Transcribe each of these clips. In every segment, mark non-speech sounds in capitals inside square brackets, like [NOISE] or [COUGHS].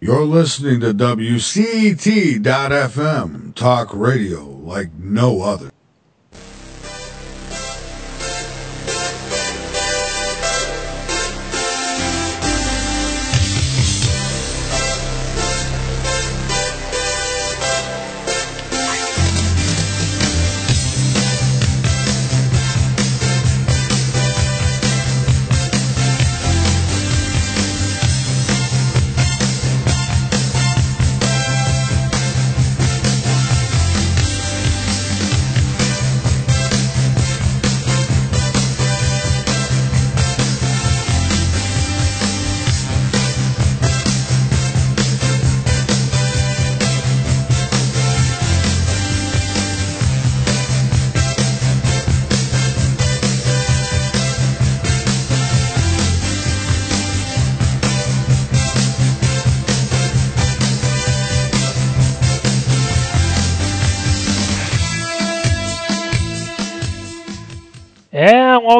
You're listening to WCT.FM, talk radio like no other.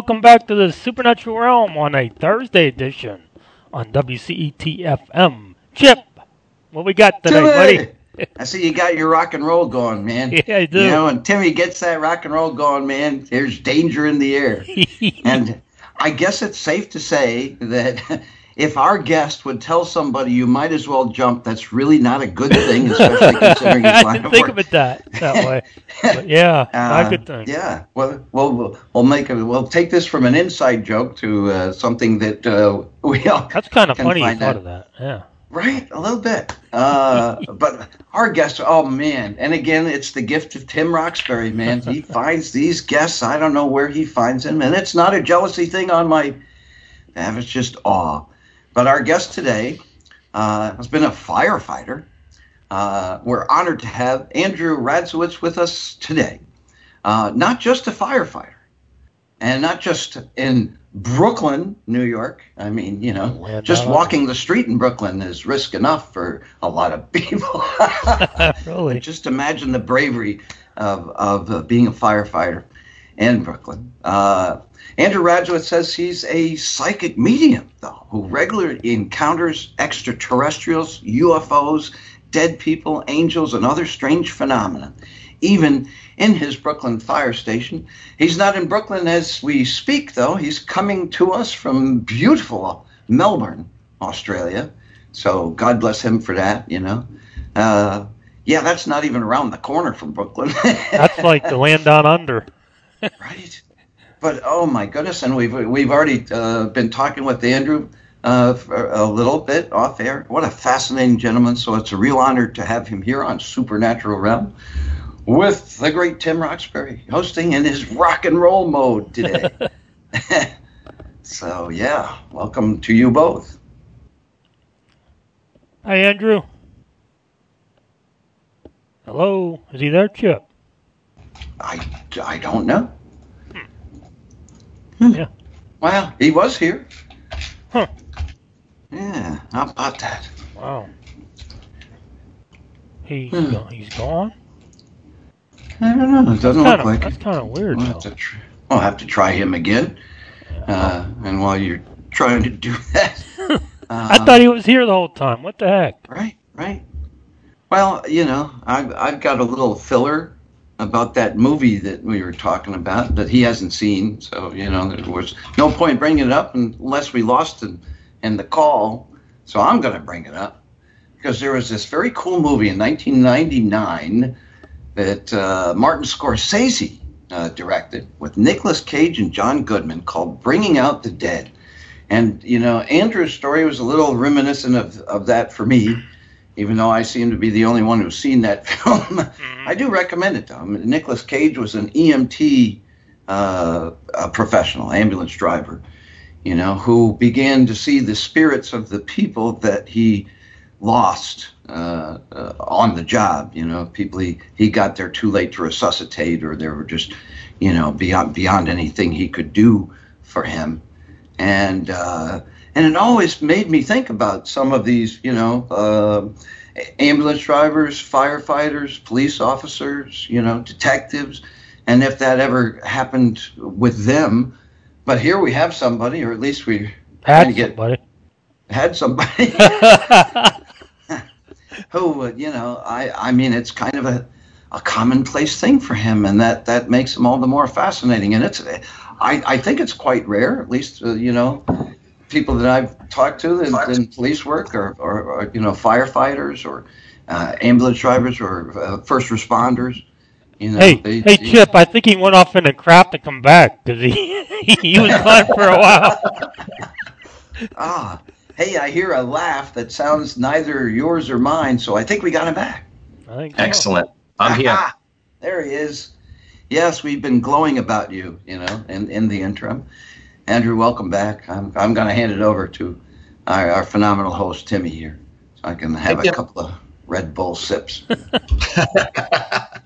Welcome back to the Supernatural Realm on a Thursday edition on WCET FM. Chip, what we got today, buddy? I see you got your rock and roll going, man. [LAUGHS] Yeah, I do. You know, and Timmy gets that rock and roll going, man. There's danger in the air. [LAUGHS] and I guess it's safe to say that if our guest would tell somebody you might as well jump, that's really not a good thing, especially considering [LAUGHS] his I line didn't of think work. of it that that [LAUGHS] way. But yeah, not a Uh, good thing. Yeah. Well, well, we'll, we'll make it. We'll take this from an inside joke to uh, something that uh, [LAUGHS] we all That's kind of can funny you thought out. of that. Yeah. Right, a little bit. Uh, but our guest, oh man, and again, it's the gift of Tim Roxbury, man. He finds these guests. I don't know where he finds them, and it's not a jealousy thing on my. That it's just awe. But our guest today uh, has been a firefighter. Uh, we're honored to have Andrew Radziewicz with us today. Uh, not just a firefighter, and not just in Brooklyn, New York. I mean, you know, just walking the street in Brooklyn is risk enough for a lot of people. [LAUGHS] really? [LAUGHS] just imagine the bravery of, of uh, being a firefighter in Brooklyn. Uh, Andrew Radziewicz says he's a psychic medium, though, who regularly encounters extraterrestrials, UFOs, dead people, angels, and other strange phenomena. Even in his Brooklyn fire station. He's not in Brooklyn as we speak, though. He's coming to us from beautiful Melbourne, Australia. So God bless him for that, you know. Uh, yeah, that's not even around the corner from Brooklyn. That's like the land down under. [LAUGHS] right. But oh my goodness, and we've we've already uh, been talking with Andrew uh, for a little bit off air. What a fascinating gentleman! So it's a real honor to have him here on Supernatural Realm with the great Tim Roxbury hosting in his rock and roll mode today. [LAUGHS] so yeah, welcome to you both. Hi, Andrew. Hello, is he there, Chip? I, I don't know. Yeah. Well, he was here. Huh. Yeah, how about that? Wow. He Hmm. go- he's gone. I don't know. It doesn't Kinda- look like that's it. kind of weird. We'll though. have to, tr- we'll have to try him again. Uh, and while you're trying to do [LAUGHS] that, [LAUGHS] I thought he was here the whole time. What the heck? right, right. Well, you know, I've I've got a little filler about that movie that we were talking about that he hasn't seen. So you know, there was no point bringing it up unless we lost in, in the call. So I'm going to bring it up because there was this very cool movie in 1999 that uh, Martin Scorsese uh, directed with Nicolas Cage and John Goodman called Bringing Out the Dead. And, you know, Andrew's story was a little reminiscent of, of that for me, even though I seem to be the only one who's seen that [LAUGHS] film. I do recommend it, though. I mean, Nicolas Cage was an EMT uh, a professional, ambulance driver, you know, who began to see the spirits of the people that he lost uh, uh, on the job. You know, people he, he got there too late to resuscitate, or they were just, you know, beyond beyond anything he could do for him. And uh, and it always made me think about some of these, you know, uh, ambulance drivers, firefighters, police officers, you know, detectives, and if that ever happened with them. But here we have somebody, or at least we Had to get- somebody. had somebody [LAUGHS] [LAUGHS] who, uh, you know, I, I mean, it's kind of a, a commonplace thing for him, and that, that makes him all the more fascinating. And it's, I, I think it's quite rare, at least, uh, you know, people that I've talked to in, in police work or, or, or, you know, firefighters or uh, ambulance drivers or uh, first responders. You know, Hey, they- hey, they- Chip. I think he went off in a crap to come back because he [LAUGHS] he was gone for a while. [LAUGHS] Ah, hey, I hear a laugh that sounds neither yours or mine, so I think we got him back. I think so. Excellent. I'm here. Aha, there he is. Yes, we've been glowing about you, you know, in, in the interim. Andrew, welcome back. I'm, I'm going to hand it over to our, our phenomenal host, Timmy, here, so I can have Thank a you. couple of Red Bull sips. [LAUGHS] [LAUGHS]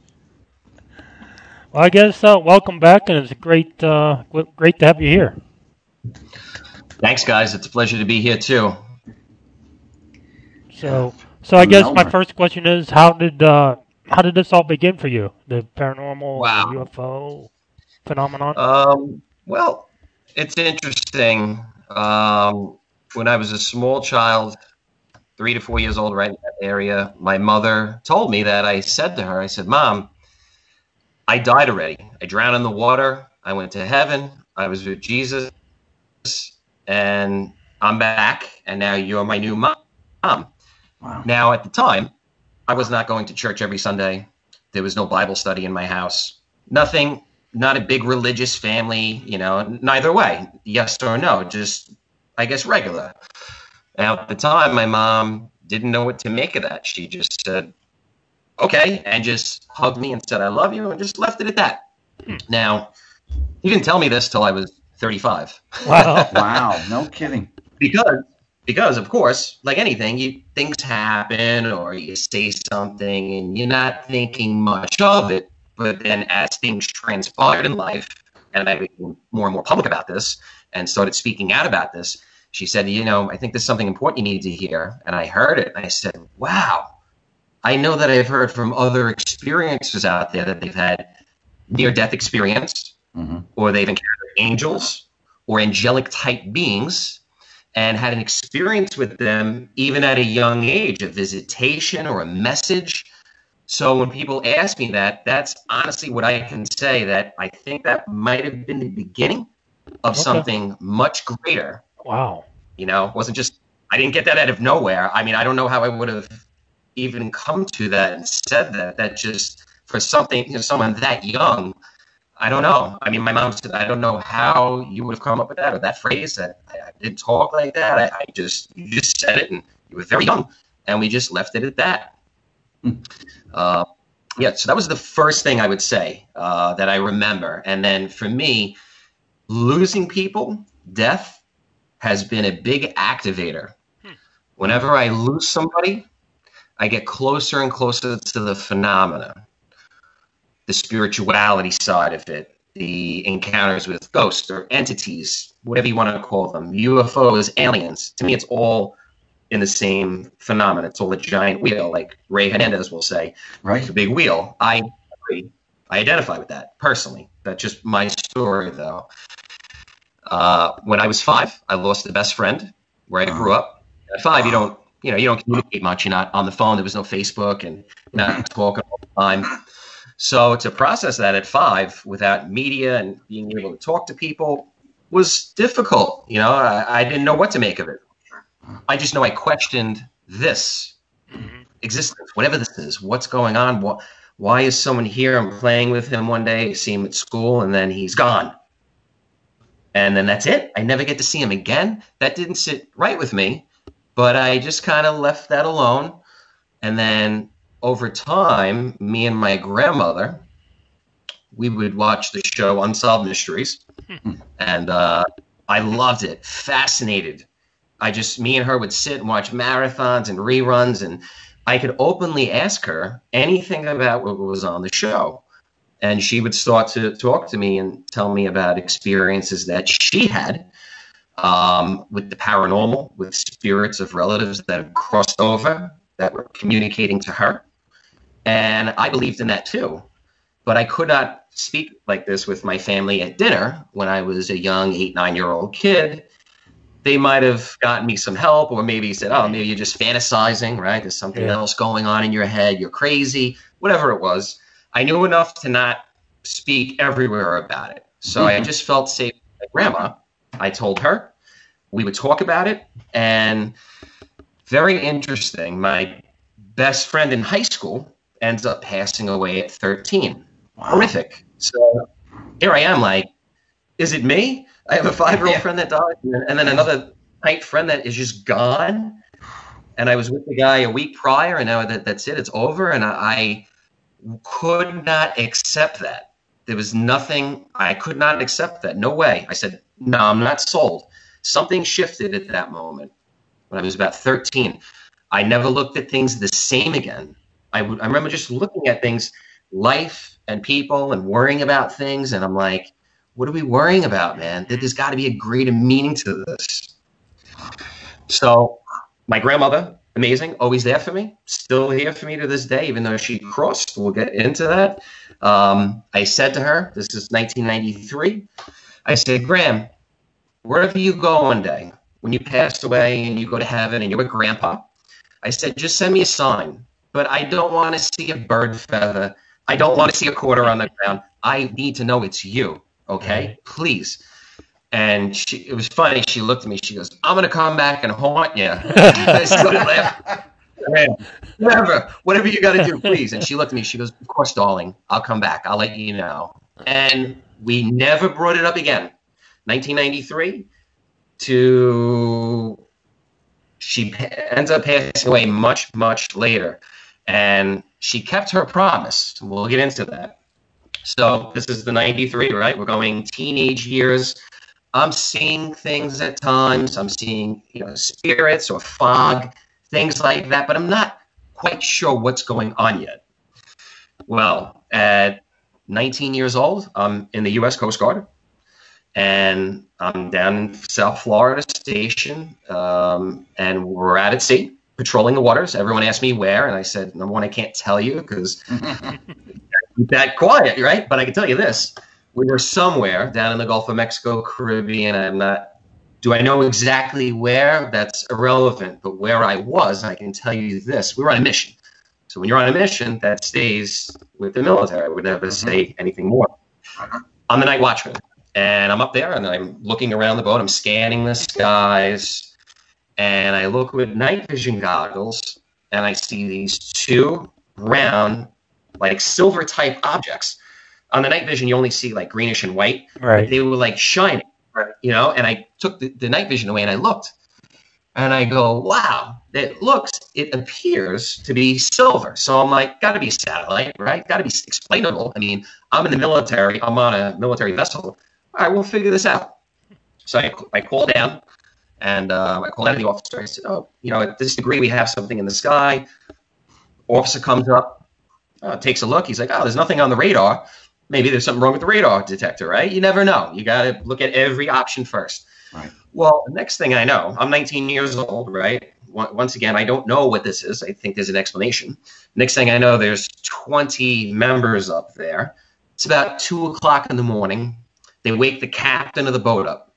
Well, I guess uh, welcome back, and it's great uh, great to have you here. Thanks, guys. It's a pleasure to be here too. So, so I guess my first question is, how did uh, how did this all begin for you? The paranormal, Wow. UFO phenomenon. Um, well, it's interesting. Um, when I was a small child, three to four years old, right in that area, my mother told me that I said to her, I said, Mom, I died already. I drowned in the water. I went to heaven. I was with Jesus. And I'm back. And now you're my new mom. Wow. Now, at the time, I was not going to church every Sunday. There was no Bible study in my house. Nothing, not a big religious family, you know, neither way, yes or no, just, I guess, regular. Now, at the time, my mom didn't know what to make of that. She just said, okay, and just hugged me and said, I love you, and just left it at that. Hmm. Now, he didn't tell me this till I was 35 wow. [LAUGHS] Wow, no kidding. because because of course like anything you things happen or you say something and you're not thinking much of it but then as things transpired in life and i became more and more public about this and started speaking out about this she said you know i think there's something important you need to hear. And i heard it. And i said wow. I know that i've heard from other experiences out there that they've had near death experience hmm or they've encountered angels or angelic type beings and had an experience with them even at a young age, a visitation or a message. So when people ask me that, that's honestly what I can say that I think that might have been the beginning of Okay. something much greater. Wow. You know, it wasn't just I didn't get that out of nowhere. I mean, I don't know how I would have even come to that and said that. That just for something, you know, someone that young, I don't know. I mean, my mom said, I don't know how you would have come up with that or that phrase. That I, I didn't talk like that. I, I just you just said it, and you were very young, and we just left it at that. Hmm. Hmm. Uh, yeah, so that was the first thing I would say uh, that I remember. And then for me, losing people, death, has been a big activator. Whenever I lose somebody, I get closer and closer to the phenomena, the spirituality side of it, the encounters with ghosts or entities, whatever you want to call them, UFOs, aliens. To me, it's all in the same phenomenon. It's all a giant wheel, like Rey Hernandez will say. It's Right? a big wheel. I agree. I identify with that personally. That's just my story, though. Uh, when I was five, I lost a best friend where I grew up. At five, you don't, you know, you don't communicate much. You're not on the phone. There was no Facebook, and you're not talking all the time. So to process that at five without media and being able to talk to people was difficult. You know, I, I didn't know what to make of it. I just know I questioned this existence, whatever this is. What's going on? What, why is someone here? I'm playing with him one day, I see him at school, and then he's gone. And then that's it. I never get to see him again. That didn't sit right with me, but I just kind of left that alone. And then over time, me and my grandmother, we would watch the show Unsolved Mysteries, and uh, I loved it. Fascinated. I just me and her would sit and watch marathons and reruns, and I could openly ask her anything about what was on the show, and she would start to talk to me and tell me about experiences that she had um, with the paranormal, with spirits of relatives that had crossed over that were communicating to her. And I believed in that too. But I could not speak like this with my family at dinner when I was a young eight, nine year old kid they might have gotten me some help, or maybe said, "Oh, maybe you're just fantasizing, right? There's something Yeah. else going on in your head. You're crazy, whatever it was." I knew enough to not speak everywhere about it, so I mm-hmm. just felt safe. with My grandma, I told her we would talk about it, and very interesting. My best friend in high school ends up passing away at 13. Horrific. So here I am, like, is it me? I have a five year old Yeah. friend that died, and then- another tight friend that is just gone. And I was with the guy a week prior, and now that, that's it, it's over. And I, I could not accept that. There was nothing, I could not accept that. No way. I said, no, I'm not sold. Something shifted at that moment when I was about 13. I never looked at things the same again. I, would, I remember just looking at things, life and people, and worrying about things. And I'm like, what are we worrying about, man? There- There's got to be a greater meaning to this. So, my grandmother, amazing, always there for me, still here for me to this day, even though she crossed. We'll get into that. Um, I said to her, this is 1993, I said, Graham, wherever you go one day, when you pass away and you go to heaven and you're with grandpa, I said, just send me a sign. But I don't want to see a bird feather. I don't want to see a quarter on the ground. I need to know it's you. Okay, please. And she, it was funny. She looked at me. She goes, "I'm gonna come back and haunt you." I started laughing. "Graham, Whatever, whatever you got to do, please. And she looked at me. She goes, "Of course, darling. I'll come back. I'll let you know." And we never brought it up again. 1993 to she ends up passing away much, much later. And she kept her promise. We'll get into that. So this is the 93, right? We're going teenage years. I'm seeing things at times. I'm seeing, you know, spirits or fog, things like that, but I'm not quite sure what's going on yet. Well, at 19 years old, I'm in the U.S. Coast Guard, and I'm down in South Florida Station, um, and we're out at sea patrolling the waters. Everyone asked me where, and I said, number one, I can't tell you because [LAUGHS] that quiet, right? But I can tell you this: we were somewhere down in the Gulf of Mexico, Caribbean. I'm not. Do I know exactly where? That's irrelevant. But where I was, I can tell you this: we were on a mission. So when you're on a mission, that stays with the military. I would never mm-hmm. say anything more. I'm the night watchman, and I'm up there, and I'm looking around the boat. I'm scanning the skies, and I look with night vision goggles, and I see these two round, like silver type objects. On the night vision, you only see like greenish and white. Right. they were like shining, you know. And I took the, the night vision away, and I looked, and I go, "Wow, it looks, it appears to be silver." So I'm like, "Got to be a satellite, right? Got to be explainable." I mean, I'm in the military. I'm on a military vessel. All right, we'll figure this out. So I, I call down, and uh, I call down the officer. I said, "Oh, you know, at this degree, we have something in the sky." Officer comes up, uh, takes a look. He's like, "Oh, there's nothing on the radar." Maybe there's something wrong with the radar detector, right? You never know. You got to look at every option first. Right. Well, the next thing I know, I'm 19 years old, right? Once again, I don't know what this is. I think there's an explanation. Next thing I know, there's 20 members up there. It's about two o'clock in the morning. They wake the captain of the boat up.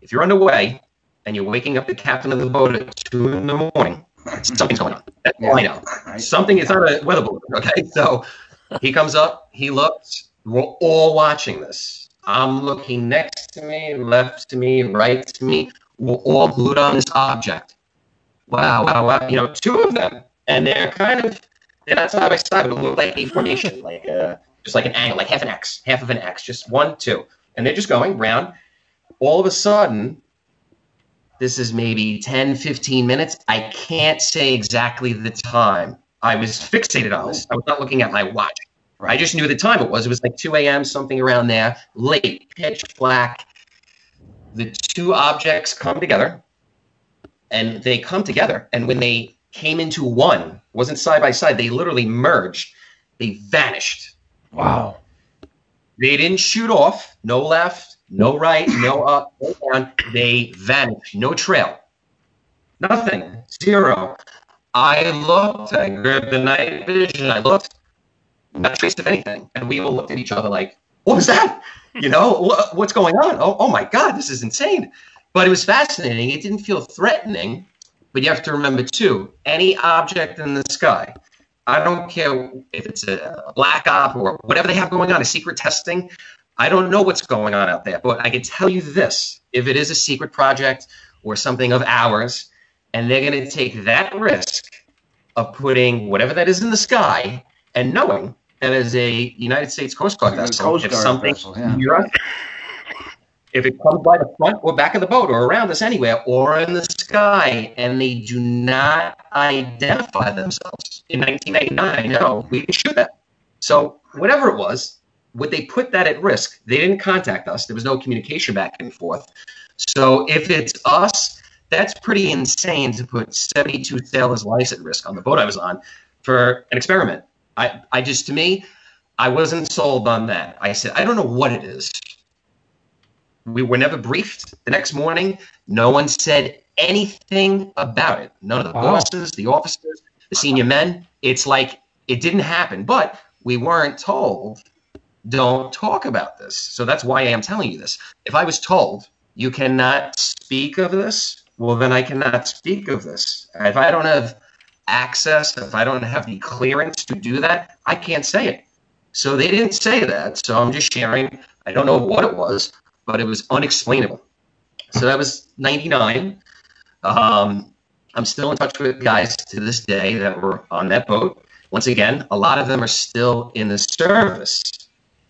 If you're underway and you're waking up the captain of the boat at two in the morning, something's going on. That's all I know. Something is not a weather balloon. Okay, so he comes up, he looks. We're all watching this. I'm looking next to me, left to me, right to me. We're all glued on this object. Wow, wow, wow. You know, two of them, and they're kind of they're not side by side, but look like a formation, like uh, just like an angle, like half an X, half of an X, just one, two, and they're just going round. All of a sudden, this is maybe 10, 15 minutes. I can't say exactly the time. I was fixated on this. I was not looking at my watch. I just knew the time it was. It was like 2 a.m., something around there, late, pitch black. The two objects come together, and they come together. And when they came into one, wasn't side by side, they literally merged. They vanished. Wow. They didn't shoot off. No left, no right, no up, no down. They vanished. No trail. Nothing. Zero. I looked. I grabbed the night vision. I looked. Not trace of anything. And we all looked at each other like, "What was that? You know, what, what's going on? Oh, oh my God, this is insane." But it was fascinating. It didn't feel threatening. But you have to remember, too, any object in the sky, I don't care if it's a black op or whatever they have going on, a secret testing. I don't know what's going on out there, but I can tell you this if it is a secret project or something of ours, and they're going to take that risk of putting whatever that is in the sky and knowing that as a United States Coast Guard vessel, Coast if Guard something vessel, yeah. us, if it comes by the front or back of the boat or around us anywhere or in the sky and they do not identify themselves in 1999, no, we can shoot that. So whatever it was, would they put that at risk? They didn't contact us. There was no communication back and forth. So if it's us, that's pretty insane to put 72 sailors' lives at risk on the boat I was on for an experiment. I, I just, to me, I wasn't sold on that. I said, I don't know what it is. We were never briefed. The next morning, no one said anything about it. None of the Wow. bosses, the officers, the senior men. It's like it didn't happen, but we weren't told, don't talk about this. So that's why I am telling you this. If I was told, you cannot speak of this, well, then I cannot speak of this. If I don't have access, if I don't have the clearance to do that, I can't say it. So they didn't say that. So I'm just sharing. I don't know what it was, but it was unexplainable. So that was 99. Um, I'm still in touch with guys to this day that were on that boat. Once again, a lot of them are still in the service.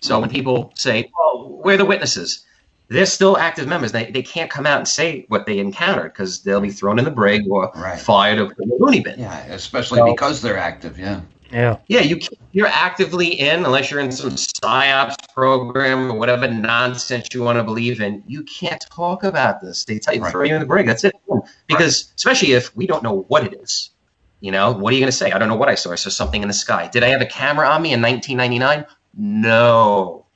So when people say, well, we're the witnesses," they're still active members. They, they can't come out and say what they encountered because they'll be thrown in the brig or Right. fired or put in the loony bin. Yeah, especially So- because they're active. Yeah. Yeah. Yeah, you you're actively in unless you're in some psyops program or whatever nonsense you want to believe in. You can't talk about this. They tell you Right. throw you in the brig. That's it. Because especially if we don't know what it is, you know, what are you going to say? I don't know what I saw. I saw something in the sky. Did I have a camera on me in 1999? No,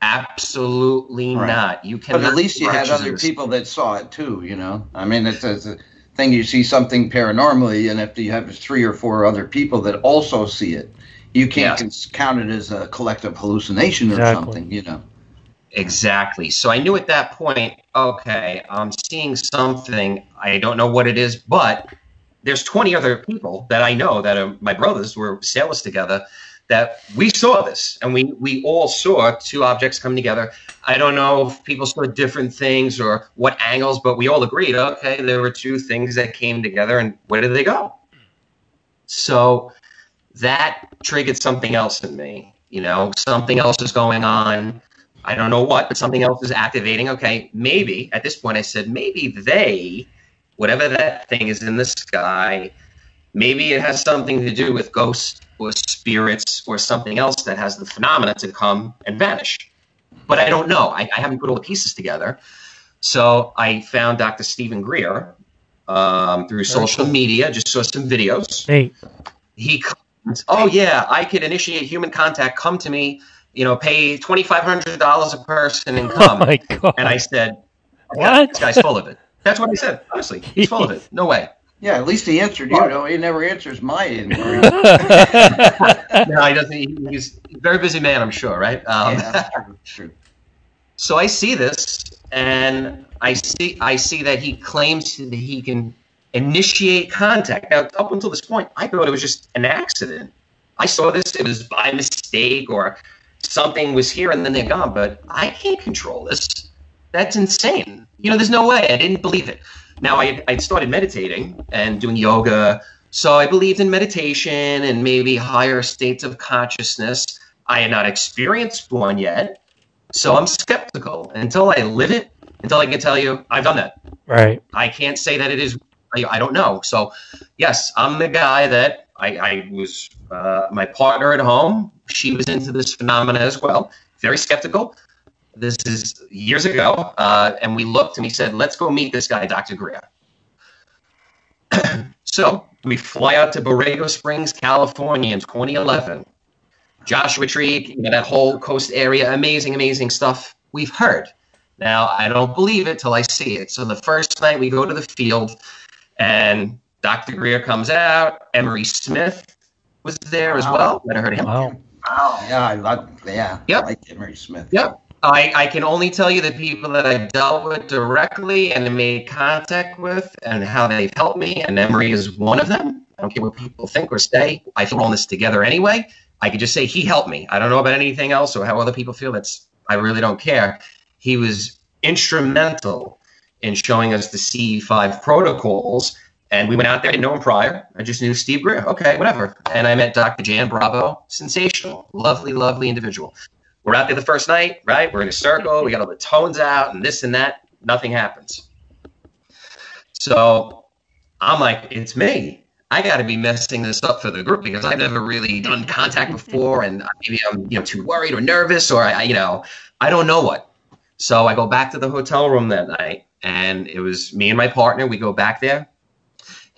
absolutely Right. not. You can. But at least you had other people that saw it too, you know. I mean, it's, it's a thing you see something paranormally, and if you have three or four other people that also see it, you can't Yes. count it as a collective hallucination or Exactly. something, you know. Exactly. So I knew at that point, okay, I'm seeing something. I don't know what it is, but there's 20 other people that I know that are my brothers were sailors together that we saw this and we we all saw two objects come together. I don't know if people saw different things or what angles, but we all agreed, okay, there were two things that came together and where did they go? So that triggered something else in me. You know, something else is going on. I don't know what, but something else is activating. Okay, maybe at this point I said, maybe they, whatever that thing is in the sky, maybe it has something to do with ghosts or spirits or something else that has the phenomena to come and vanish. But I don't know. I, I haven't put all the pieces together. So I found Dr. Steven Greer um, through social media, just saw some videos Hey. he comes, oh yeah, I could initiate human contact. Come to me, you know, pay twenty five hundred dollars a person and [LAUGHS] Oh come. my god. and I said, What? This guy's full of it. That's what I said. Honestly, he's full of it. No way. Yeah, at least he answered you, though. He never answers my inquiry. [LAUGHS] No, he doesn't. He's a very busy man, I'm sure, right? Um, yeah, true, true. [LAUGHS] So I see this, and I see I see that he claims that he can initiate contact. Now, up until this point, I thought it was just an accident. I saw this; it was by mistake, or something was here and then they're gone. But I can't control this. That's insane. You know, there's no way. I didn't believe it. Now I I started meditating and doing yoga, so I believed in meditation and maybe higher states of consciousness. I had not experienced one yet. So I'm skeptical until I live it, until I can tell you I've done that. right. I can't say that it is. I, I don't know. So, yes, I'm the guy that I, I was. Uh, my partner at home, she was into this phenomena as well. Very skeptical. This is years ago, uh, and we looked and we said, "Let's go meet this guy, Dr. Greer." [CLEARS THROAT] so we fly out to Borrego Springs, California, in 2011. Joshua Tree, you know, that whole coast area, amazing, amazing stuff we've heard. Now, I don't believe it till I see it. So the first night we go to the field, and Dr. Greer comes out. Emery Smith was there as well. Never heard of him. Wow. Wow. Yeah, I love. Yeah. Yep. I like Emery Smith. Yep. I, I can only tell you the people that I dealt with directly and made contact with and how they've helped me, and Emery is one of them. I don't care what people think or say. I feel all this together anyway. I could just say he helped me. I don't know about anything else or how other people feel. That's I really don't care. He was instrumental in showing us the CE5 protocols. And we went out there, I didn't know him prior. I just knew Steve Greer. Okay, whatever. And I met Dr. Jan Bravo. Sensational. Lovely, lovely individual. We're out there the first night, right? We're in a circle. We got all the tones out and this and that. Nothing happens. So I'm like, it's me. I got to be messing this up for the group because I've never really done contact before, and maybe I'm you know too worried or nervous, or I you know I don't know what. So I go back to the hotel room that night, and it was me and my partner. We go back there,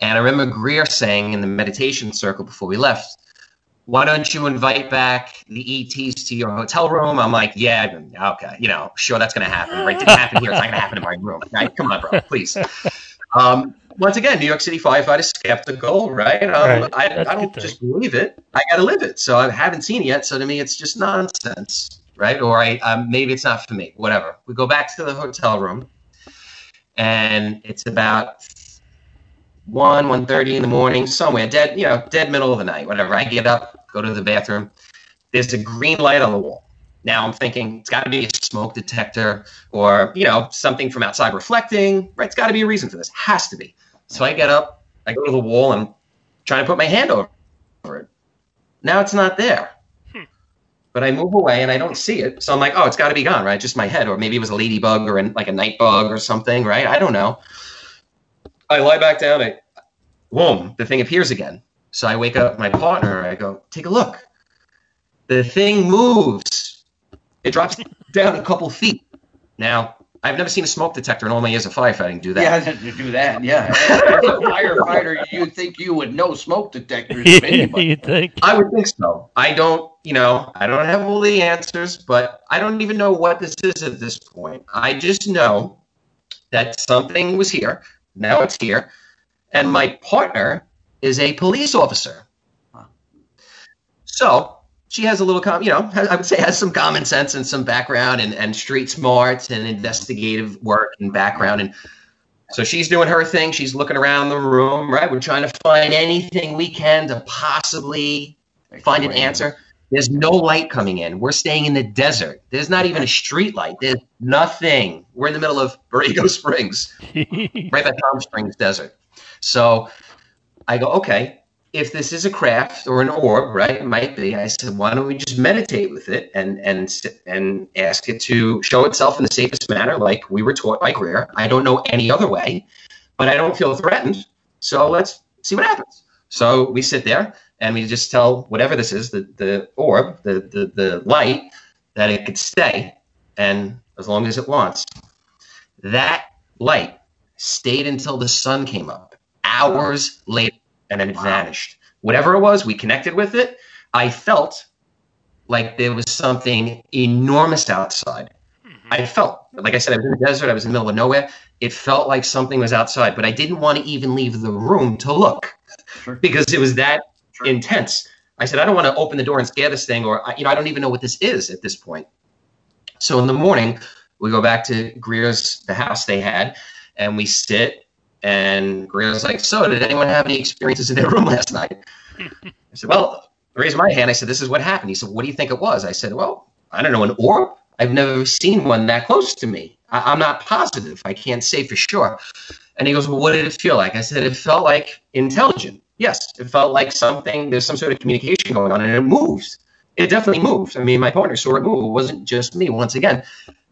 and I remember Greer saying in the meditation circle before we left, "Why don't you invite back the ETs to your hotel room?" I'm like, "Yeah, okay, you know, sure, that's gonna happen. Right? It didn't happen here. It's not gonna happen in my room. Right? Come on, bro, please." Um, once again, New York City firefighters skeptical, right? Um, Right. I, I don't just believe it. I got to live it. So I haven't seen it yet. So to me, it's just nonsense, right? Or I um, maybe it's not for me. Whatever. We go back to the hotel room, and it's about one, one thirty in the morning, somewhere dead, you know, dead middle of the night, whatever. I get up, go to the bathroom. There's a green light on the wall. Now I'm thinking it's got to be a smoke detector or you know something from outside reflecting. Right? It's got to be a reason for this. Has to be. So I get up, I go to the wall, and trying to put my hand over it. Now it's not there. Hmm. But I move away and I don't see it. So I'm like, oh, it's got to be gone, right? Just my head, or maybe it was a ladybug or an, like a night bug or something, right? I don't know. I lie back down. I, boom, the thing appears again. So I wake up my partner. I go, take a look. The thing moves. It drops down a couple feet. Now, I've never seen a smoke detector in all my years of firefighting do that. Yeah, to do that. Yeah, [LAUGHS] as a firefighter, you think you would know smoke detectors if [LAUGHS] anybody. you think? I would think so. I don't, you know, I don't have all the answers, but I don't even know what this is at this point. I just know that something was here. Now it's here. And my partner is a police officer. So she has a little, com- you know, I would say has some common sense and some background and, and street smarts and investigative work and background. And so she's doing her thing. She's looking around the room, right? We're trying to find anything we can to possibly find an answer. There's no light coming in. We're staying in the desert. There's not even a street light. There's nothing. We're in the middle of [LAUGHS] Borrego Springs, [LAUGHS] right by Palm Springs Desert. So I go, okay, if this is a craft or an orb, right? It might be. I said, why don't we just meditate with it and and and ask it to show itself in the safest manner, like we were taught by Greer. I don't know any other way, but I don't feel threatened. So let's see what happens. So we sit there and we just tell whatever this is, the the orb, the the, the light, that it could stay, and as long as it wants. That light stayed until the sun came up. Hours later and then it vanished. Whatever it was, we connected with it. I felt like there was something enormous outside. Mm-hmm. I felt, like I said, I was in the desert, I was in the middle of nowhere. It felt like something was outside, but I didn't want to even leave the room to look Sure. because it was that Sure. intense. I said, I don't want to open the door and scare this thing, or you know, I don't even know what this is at this point. So in the morning, we go back to Greer's, the house they had, and we sit. And Greer's like, "So, did anyone have any experiences in their [LAUGHS] room last night?" I said, "Well, I raised my hand. I said, "This is what happened." He said, "What do you think it was?" I said, "Well, I don't know, an orb. I've never seen one that close to me. I- I'm not positive. I can't say for sure." And he goes, "Well, what did it feel like?" I said, "It felt like intelligent. Yes, it felt like something. There's some sort of communication going on, and it moves. It definitely moves. I mean, my partner saw it move. It wasn't just me. Once again,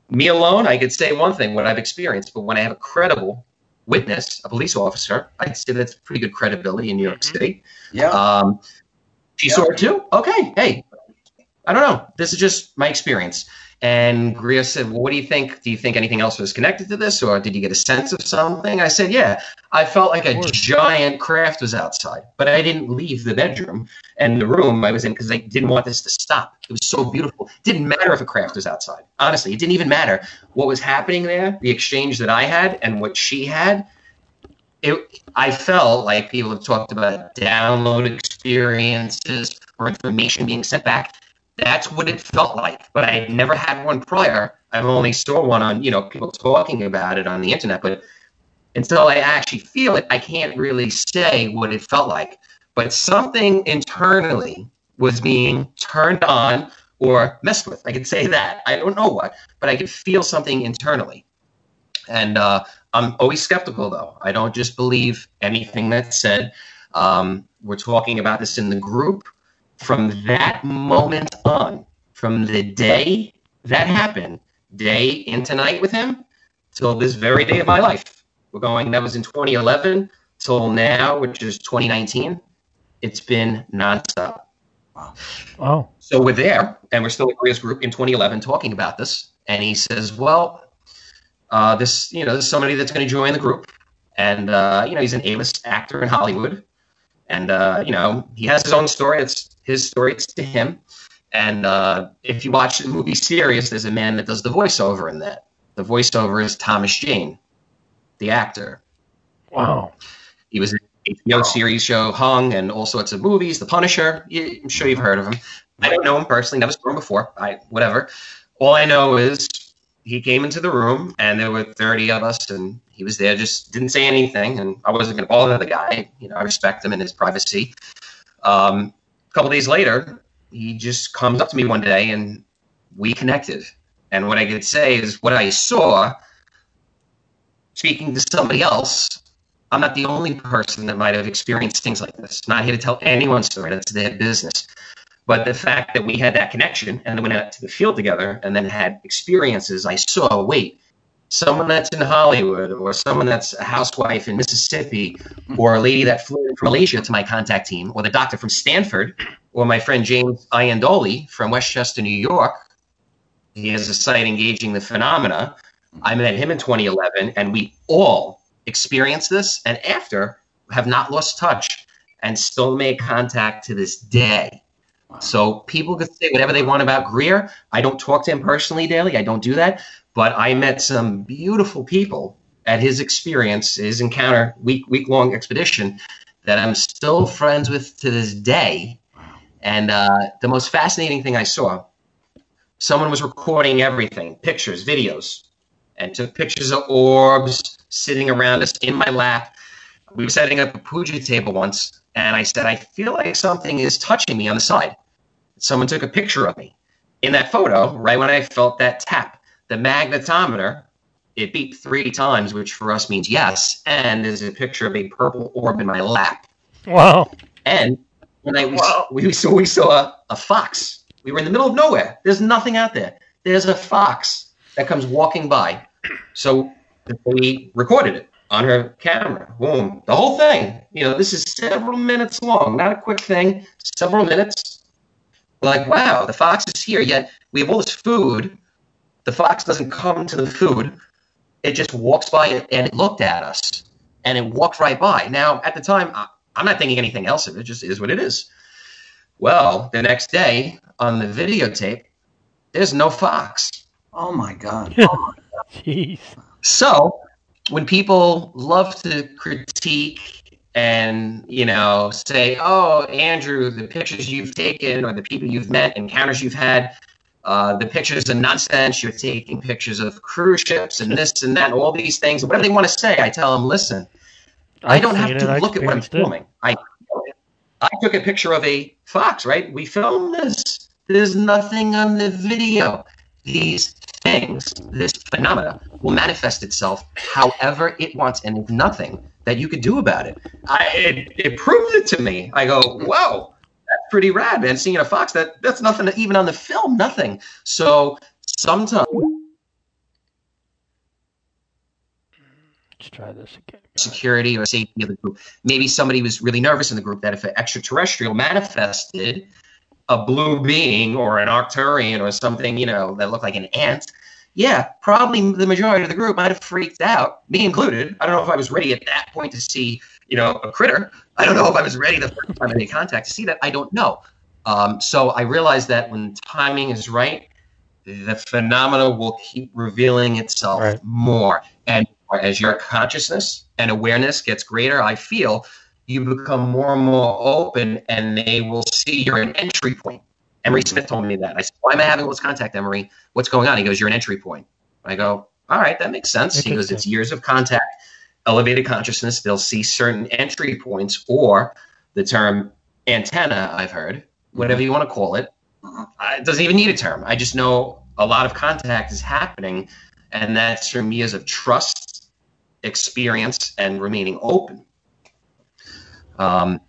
me alone, I could say one thing, what I've experienced, but when I have a credible witness, a police officer, I'd say that's pretty good credibility in New York Mhm. City. Yeah. Um, she Yeah. saw it too. Okay, hey, I don't know. This is just my experience. And Greer said, "Well, what do you think? Do you think anything else was connected to this, or did you get a sense of something?" I said, "Yeah, I felt like a giant craft was outside, but I didn't leave the bedroom and the room I was in because I didn't want this to stop. It was so beautiful. It didn't matter if a craft was outside. Honestly, it didn't even matter what was happening there. The exchange that I had and what she had." It, I felt like people have talked about download experiences or information being sent back. That's what it felt like, but I never had one prior. I've only saw one on, you know, people talking about it on the internet, but until I actually feel it, I can't really say what it felt like. But something internally was being turned on or messed with. I could say that. I don't know what, but I could feel something internally. And uh, I'm always skeptical, though. I don't just believe anything that's said. Um, we're talking about this in the group. From that moment on, from the day that happened, day into night with him, till this very day of my life. We're going, that was in 2011 till now, which is 2019. It's been nonstop. Wow. Oh. So we're there, and we're still in Maria's group in 2011 talking about this. And he says, "Well, uh, this you know, there's somebody that's going to join the group, and uh, you know, he's an A-list actor in Hollywood, and uh, you know, he has his own story. It's his story. It's to him. And uh, if you watch the movie Sirius, there's a man that does the voiceover in that. The voiceover is Thomas Jane, the actor. Wow. He was in the HBO series show Hung and all sorts of movies. The Punisher. I'm sure you've heard of him. I don't know him personally. Never saw him before. I whatever. All I know is he came into the room and there were 30 of us and he was there. Just didn't say anything and I wasn't going to bother the guy. You know, I respect him and his privacy. Um, a couple days later, he just comes up to me one day and we connected. And what I could say is what I saw speaking to somebody else I'm not the only person that might have experienced things like this. Not here to tell anyone's story. That's their business. But the fact that we had that connection and then went out to the field together and then had experiences, I saw, wait, someone that's in Hollywood or someone that's a housewife in Mississippi or a lady that flew in from Malaysia to my contact team or the doctor from Stanford or my friend James Iandoli from Westchester, New York. He has a site engaging the phenomena. I met him in 2011 and we all experienced this and after have not lost touch and still make contact to this day. So people can say whatever they want about Greer. I don't talk to him personally daily. I don't do that. But I met some beautiful people at his experience, his encounter, week week long expedition that I'm still friends with to this day. And uh, the most fascinating thing I saw, someone was recording everything, pictures, videos, and took pictures of orbs, sitting around us in my lap. We were setting up a puja table once, and I said, I feel like something is touching me on the side. Someone took a picture of me. In that photo, right when I felt that tap, the magnetometer, it beeped three times, which for us means yes, and there's a picture of a purple orb in my lap. Wow. And when I we, we saw we saw a, a fox. We were in the middle of nowhere. There's nothing out there. There's a fox that comes walking by. So we recorded it on her camera. Boom. The whole thing. You know, this is several minutes long, not a quick thing. Several minutes. We're like, wow, the fox is here. Yet we have all this food. The fox doesn't come to the food. It just walks by it and it looked at us and it walked right by. Now, at the time, I, I'm not thinking anything else of it. It just is what it is. Well, the next day on the videotape, there's no fox. Oh my God. [LAUGHS] Oh, Jeez. So when people love to critique and you know say, "Oh, Andrew, the pictures you've taken or the people you've met, encounters you've had, uh, the pictures are nonsense. You're taking pictures of cruise ships and this and that, and all these things, whatever they want to say." I tell them, "Listen, I I've don't have to look at what I'm it. filming. I I took a picture of a fox, right? We filmed this. There's nothing on the video. These things, this phenomena, will manifest itself however it wants, and there's nothing that you could do about it. I, it, it proved it to me. I go, whoa, that's pretty rad, man. Seeing a fox, that that's nothing even on the film, nothing. So sometimes Let's try this again. security or safety of the group. Maybe somebody was really nervous in the group that if an extraterrestrial manifested a blue being or an Arcturian or something, you know, that looked like an ant, yeah, probably the majority of the group might have freaked out, me included. I don't know if I was ready at that point to see, you know, a critter. I don't know if I was ready the first time I made contact to see that. I don't know. Um, so I realized that when timing is right, the phenomena will keep revealing itself Right. more. And as your consciousness and awareness gets greater, I feel you become more and more open, and they will see you're an entry point. Emery Smith told me that. I said, "Why am I having lost contact, Emery? What's going on?" He goes, "You're an entry point." I go, "All right, that makes sense." He goes, "It's years of contact, elevated consciousness. They'll see certain entry points, or the term antenna. I've heard, whatever you want to call it. It doesn't even need a term. I just know a lot of contact is happening, and that's from years of trust, experience, and remaining open." Um,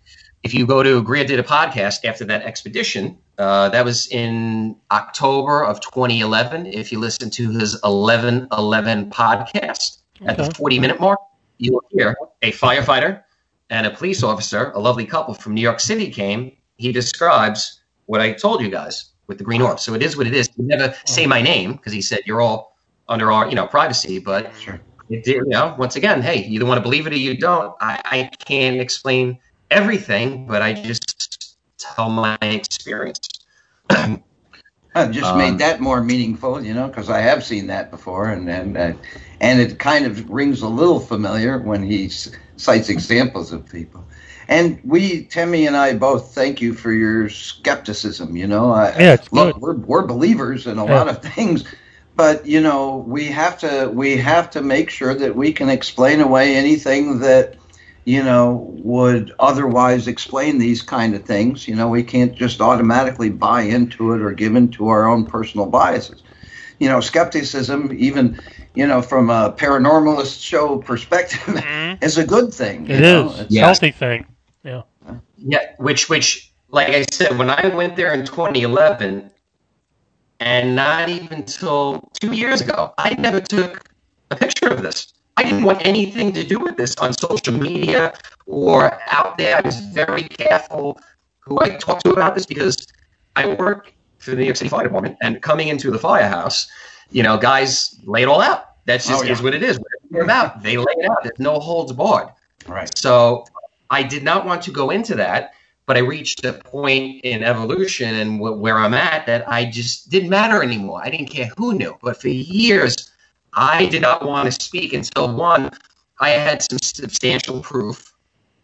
if you go to Grant did a podcast after that expedition, uh, that was in October of 2011. If you listen to his 1111 podcast at the 40 minute mark, you will hear a firefighter and a police officer, a lovely couple from New York City came. He describes what I told you guys with the green orb. So it is what it is. He never say my name because he said you're all under our you know privacy, but Sure. it you know, once again, hey, you either want to believe it or you don't. I, I can't explain everything, but I just tell my experience. [CLEARS THROAT] It just Um, made that more meaningful, you know, because I have seen that before, and and uh, and it kind of rings a little familiar when he s- cites examples of people. And we, Timmy and I, both thank you for your skepticism. You know, I, Yeah, look, good. we're we're believers in a Yeah. lot of things, but you know, we have to we have to make sure that we can explain away anything that you know, would otherwise explain these kind of things. You know, we can't just automatically buy into it or give into our own personal biases. You know, skepticism, even, you know, from a paranormalist show perspective, [LAUGHS] Mhm. is a good thing. you It know? It's- Yeah. Healthy thing. Yeah. Yeah, which which like I said, when I went there in 2011, and not even till two years ago, I never took a picture of this. I didn't want anything to do with this on social media or out there. I was very careful who I talked to about this because I work for the New York City Fire Department, and coming into the firehouse, you know, guys lay it all out. That's just Oh, yeah. is what it is. Whatever about, they lay it out. There's no holds barred. Right. So I did not want to go into that, but I reached a point in evolution and wh- where I'm at that I just didn't matter anymore. I didn't care who knew. But for years, I did not want to speak until one, I had some substantial proof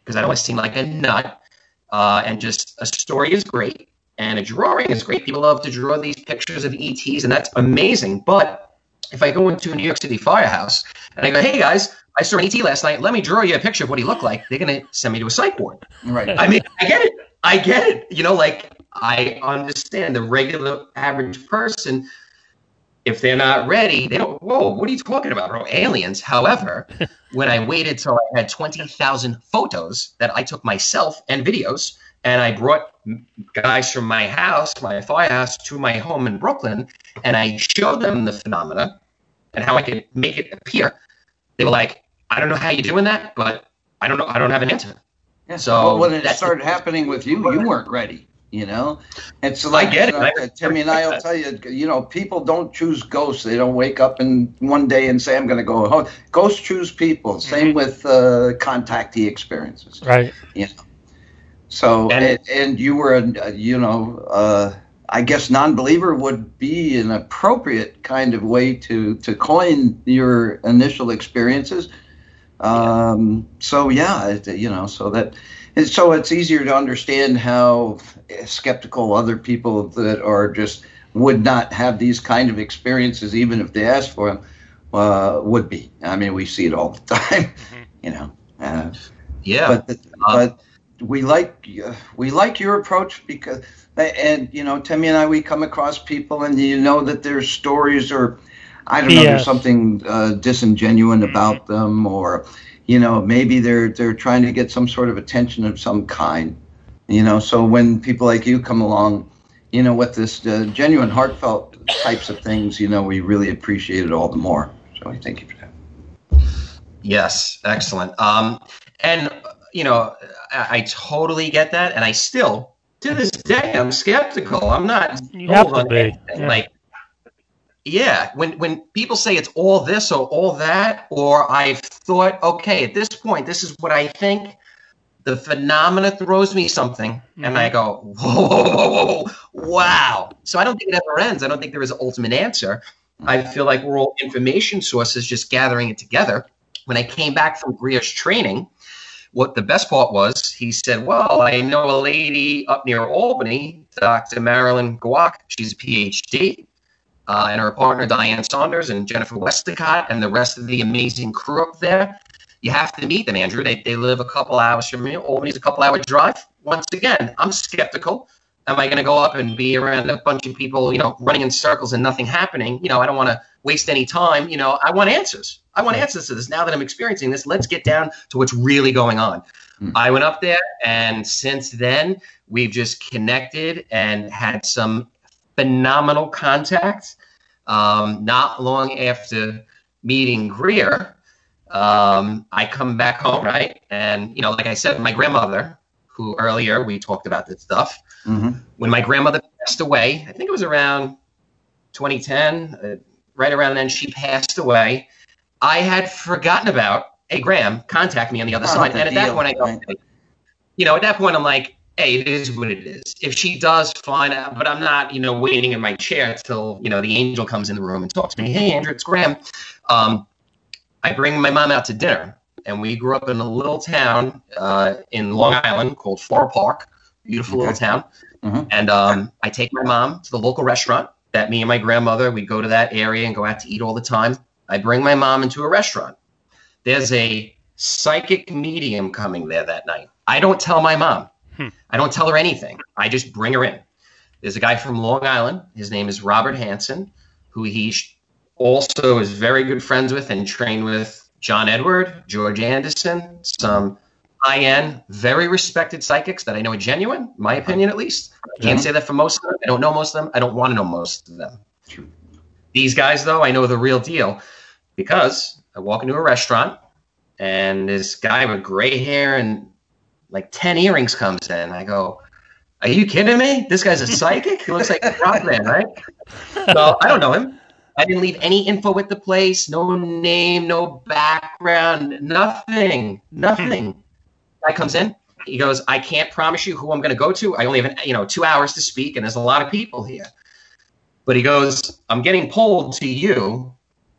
because I don't want to seem like a nut. Uh, and just a story is great and a drawing is great. People love to draw these pictures of ETs, and that's amazing. But if I go into a New York City firehouse and I go, hey guys, I saw an ET last night. Let me draw you a picture of what he looked like. They're going to send me to a psych ward. Right. I mean, I get it. I get it. You know, like I understand the regular average person, if they're not ready, they don't, whoa, what are you talking about, bro? Aliens. However, [LAUGHS] when I waited till I had 20,000 photos that I took myself and videos, and I brought guys from my house, my firehouse, to my home in Brooklyn, and I showed them the phenomena and how I could make it appear, they were like, I don't know how you're doing that, but I don't know. I don't have an answer. Yeah. So well, when it that's- started happening with you, you weren't ready. You know, and so like get it. uh, Timmy and I will tell you, you know, people don't choose ghosts. They don't wake up and one day and say, "I'm going to go home." Ghosts choose people. Same with uh, contactee experiences. Right. So, And- and, and you were, a, you know, uh, I guess non-believer would be an appropriate kind of way to to coin your initial experiences. Um, so yeah, you know, so that, and so it's easier to understand how skeptical other people that are just would not have these kind of experiences, even if they asked for them, uh, would be. I mean, we see it all the [LAUGHS] time, you know. Uh, Yeah. but the, Uh, but we like we like your approach because and you know Timmy and I we come across people and you know that their stories are I don't know there's something uh, disingenuine about them or you know maybe they're they're trying to get some sort of attention of some kind you know. So when people like you come along you know with this uh, genuine heartfelt types of things you know we really appreciate it all the more. So I thank you for that. Yes, excellent. Um, and you know, I, I totally get that, and I still, to this day, I'm skeptical. I'm not. You have to sold on anything. yeah. Like, yeah, when when people say it's all this or all that, or I've thought, okay, at this point, this is what I think. The phenomena throws me something, and I mm-hmm. go, whoa, whoa, whoa, whoa, whoa, wow. So I don't think it ever ends. I don't think there is an ultimate answer. I feel like we're all information sources just gathering it together. When I came back from Greer's training, what the best part was, he said, Well, I know a lady up near Albany, Dr. Marilyn Gewacke. She's a PhD. Uh, and her partner, Diane Saunders, and Jennifer Westacott, and the rest of the amazing crew up there. You have to meet them, Andrew. They, they live a couple hours from me. Albany's a couple hour drive. Once again, I'm skeptical. Am I going to go up and be around a bunch of people, you know, running in circles and nothing happening? You know, I don't want to waste any time. You know, I want answers. I want answers to this. Now that I'm experiencing this, let's get down to what's really going on. Mm. I went up there, and since then, we've just connected and had some phenomenal contact. Um, not long after meeting Greer, um, I come back home, right? And, you know, like I said, my grandmother, who earlier we talked about this stuff, hmm when my grandmother passed away, I think it was around 2010, uh, right around then she passed away. I had forgotten about, hey, Graham, contact me on the other Oh, side. And at that deal, point, I go, right. you know, at that point, I'm like, hey, it is what it is. If she does, fine. uh, But I'm not, you know, waiting in my chair till, you know, the angel comes in the room and talks to me. Hey, Andrew, it's Graham. Um, I bring my mom out to dinner. And we grew up in a little town uh, in Long Island called Floral Park. Beautiful little Okay. town. Mhm. And um, I take my mom to the local restaurant that me and my grandmother, we go to that area and go out to eat all the time. I bring my mom into a restaurant. There's a psychic medium coming there that night. I don't tell my mom. Hmm. I don't tell her anything. I just bring her in. There's a guy from Long Island. His name is Robert Hansen, who he also is very good friends with and trained with John Edward, George Anderson, some high-end, very respected psychics that I know are genuine, my opinion at least. I can't say that for most of them. I don't know most of them. I don't want to know most of them. True. These guys, though, I know the real deal because I walk into a restaurant and this guy with gray hair and like 10 earrings comes in. I go, Are you kidding me? This guy's a psychic? He looks like a rock man, right? So I don't know him. I didn't leave any info with the place, no name, no background, nothing, nothing. Guy comes in. He goes, I can't promise you who I'm going to go to. I only have, you know, two hours to speak, and there's a lot of people here. But he goes, I'm getting pulled to you,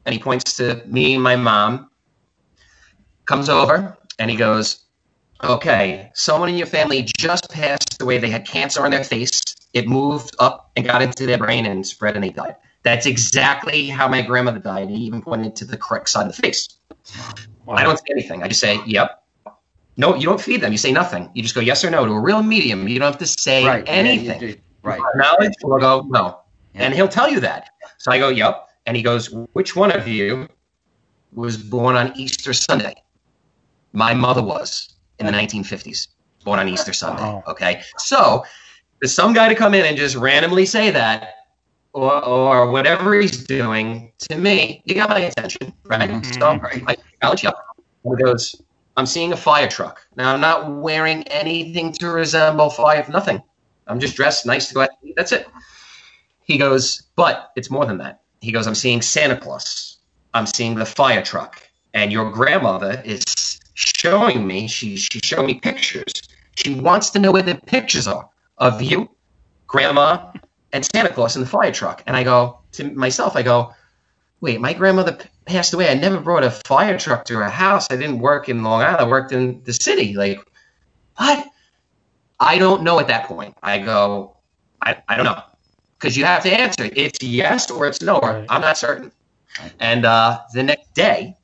and he points to me and my mom. Comes over, and he goes, Okay, someone in your family just passed away. They had cancer on their face. It moved up and got into their brain and spread, and they died. That's exactly how my grandmother died. He even pointed to the correct side of the face. Wow. I don't say anything. I just say, "Yep." No, you don't feed them. You say nothing. You just go yes or no to a real medium. You don't have to say Right. yeah, anything. do. Right. Knowledge, we'll go no, Yeah. and he'll tell you that. So I go, "Yep," and he goes, "Which one of you was born on Easter Sunday?" My mother was in the 1950s, born on Easter Sunday. Wow. Okay, so there's some guy to come in and just randomly say that. Or, or whatever he's doing to me, you got my attention, right? Mhm. So. I. He goes, I'm seeing a fire truck. Now, I'm not wearing anything to resemble fire, nothing. I'm just dressed nice to go out. That's it. He goes, but it's more than that. He goes, I'm seeing Santa Claus. I'm seeing the fire truck. And your grandmother is showing me, she, she's showing me pictures. She wants to know where the pictures are of you, grandma, and Santa Claus in the fire truck. And I go to myself, I go, wait, my grandmother passed away. I never brought a fire truck to her house. I didn't work in Long Island. I worked in the city. Like, what? I don't know at that point. I go, I, I don't know. Because you have to answer. It's yes or it's no. Or Right. I'm not certain. And uh, the next day,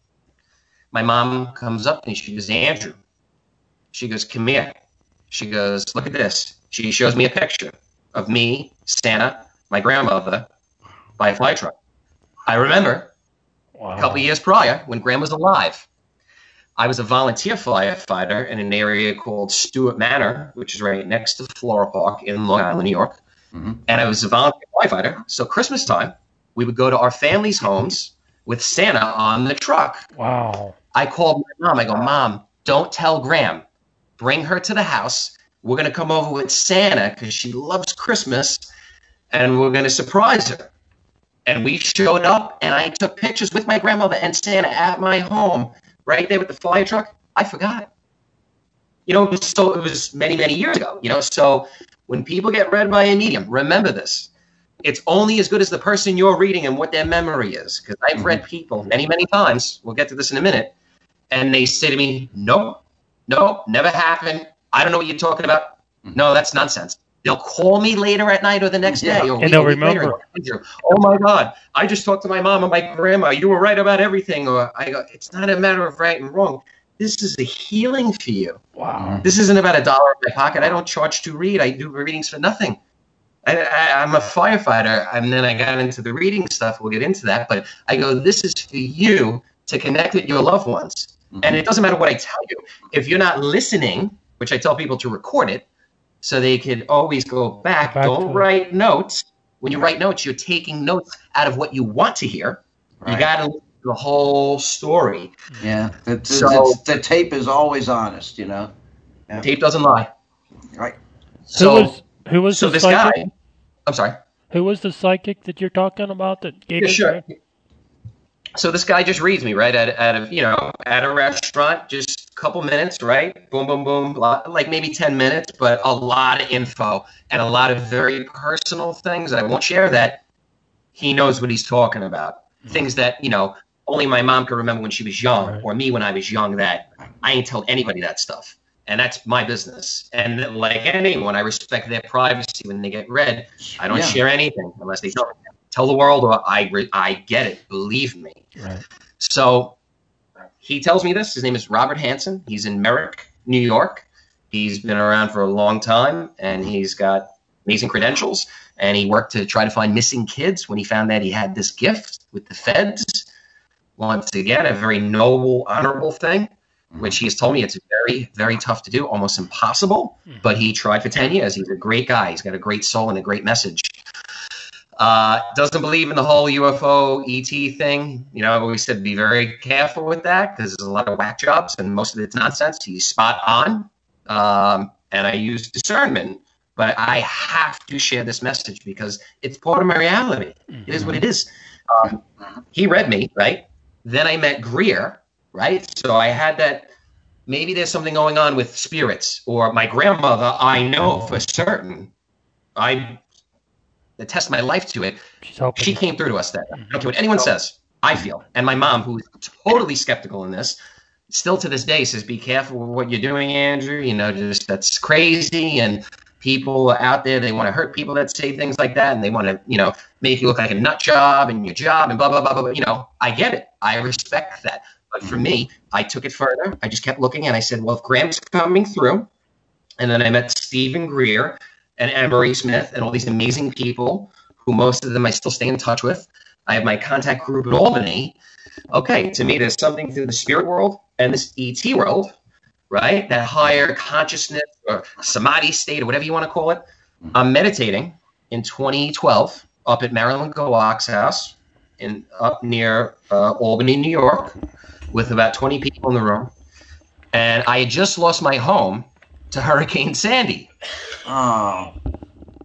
my mom comes up and she goes, Andrew. She goes, come here. She goes, look at this. She shows me a picture of me, Santa, my grandmother, by a fire truck. I remember Wow. a couple of years prior when Graham was alive. I was a volunteer firefighter in an area called Stewart Manor, which is right next to Floral Park in Long Island, New York. Mhm. And I was a volunteer firefighter. So Christmas time, we would go to our families' homes with Santa on the truck. Wow. I called my mom. I go, Mom, don't tell Graham. Bring her to the house. We're going to come over with Santa because she loves Christmas and we're going to surprise her. And we showed up and I took pictures with my grandmother and Santa at my home right there with the fire truck. I forgot. You know, so it was many, many years ago. You know, so when people get read by a medium, remember this. It's only as good as the person you're reading and what their memory is. Because I've read mm-hmm. people many, many times. We'll get to this in a minute and they say to me, "No, No, never happened. I don't know what you're talking about. Mm-hmm. No, that's nonsense. They'll call me later at night or the next Yeah. day, or And they'll week later, remember. Oh my God! I just talked to my mom and my grandma. You were right about everything. Or I go, it's not a matter of right and wrong. This is a healing for you. Wow. This isn't about a dollar in my pocket. I don't charge to read. I do readings for nothing. I, I, I'm a firefighter, and then I got into the reading stuff. We'll get into that, but I go, this is for you to connect with your loved ones. And it doesn't matter what I tell you. If you're not listening, which I tell people to record it, so they could always go back. Back don't to- write notes. When you write notes, you're taking notes out of what you want to hear. You got to the whole story. Yeah, the, the, So- the, the tape is always honest, you know. Yeah. Tape doesn't lie. Right. Who So, was who was so the this psychic? guy. I'm sorry. Who was the psychic that you're talking about that gave Yeah, it? sure. So this guy just reads me right at, at a you know at a restaurant, just a couple minutes, right? Boom, boom, boom, lot, like maybe ten minutes, but a lot of info and a lot of very personal things. I won't share that. He knows what he's talking about. Mm-hmm. Things that you know only my mom could remember when she was young, Right. or me when I was young. That I ain't told anybody that stuff, and that's my business. And like anyone, I respect their privacy when they get read. I don't Yeah. share anything unless they tell me. Tell the world, or I re- I get it. Believe me. Right. So he tells me this. His name is Robert Hansen. He's in Merrick, New York. He's been around for a long time, and he's got amazing credentials. And he worked to try to find missing kids. When he found that he had this gift with the feds, once again, a very noble, honorable thing, mm-hmm. which he has told me it's very, very tough to do, almost impossible. Mm-hmm. But he tried for 10 years. He's a great guy. He's got a great soul and a great message. Uh, doesn't believe in the whole UFO ET thing. You know, I've always said be very careful with that because there's a lot of whack jobs and most of it's nonsense. He's spot on. Um, and I use discernment, but I have to share this message because it's part of my reality. It is what it is. Um, he read me, right? Then I met Greer, right? So I had that. Maybe there's something going on with spirits or my grandmother. I know for certain. I attest my life to it. She came through to us that. I don't care what anyone says. I feel, and my mom, who is totally skeptical in this, still to this day says, "Be careful with what you're doing, Andrew. You know, just that's crazy." And people out there, they want to hurt people that say things like that, and they want to, you know, make you look like a nut job and your job and blah blah blah blah. blah. You know, I get it. I respect that. But for me, I took it further. I just kept looking, and I said, "Well, if Graham's coming through," and then I met Steven Greer and Emery Smith and all these amazing people who most of them I still stay in touch with. I have my contact group at Albany. Okay, to me, there's something through the spirit world and this ET world, right? That higher consciousness or samadhi state or whatever you want to call it. I'm meditating in 2012 up at Marilyn Gewacke's house in up near uh, Albany, New York, with about 20 people in the room. And I had just lost my home to Hurricane Sandy. Oh,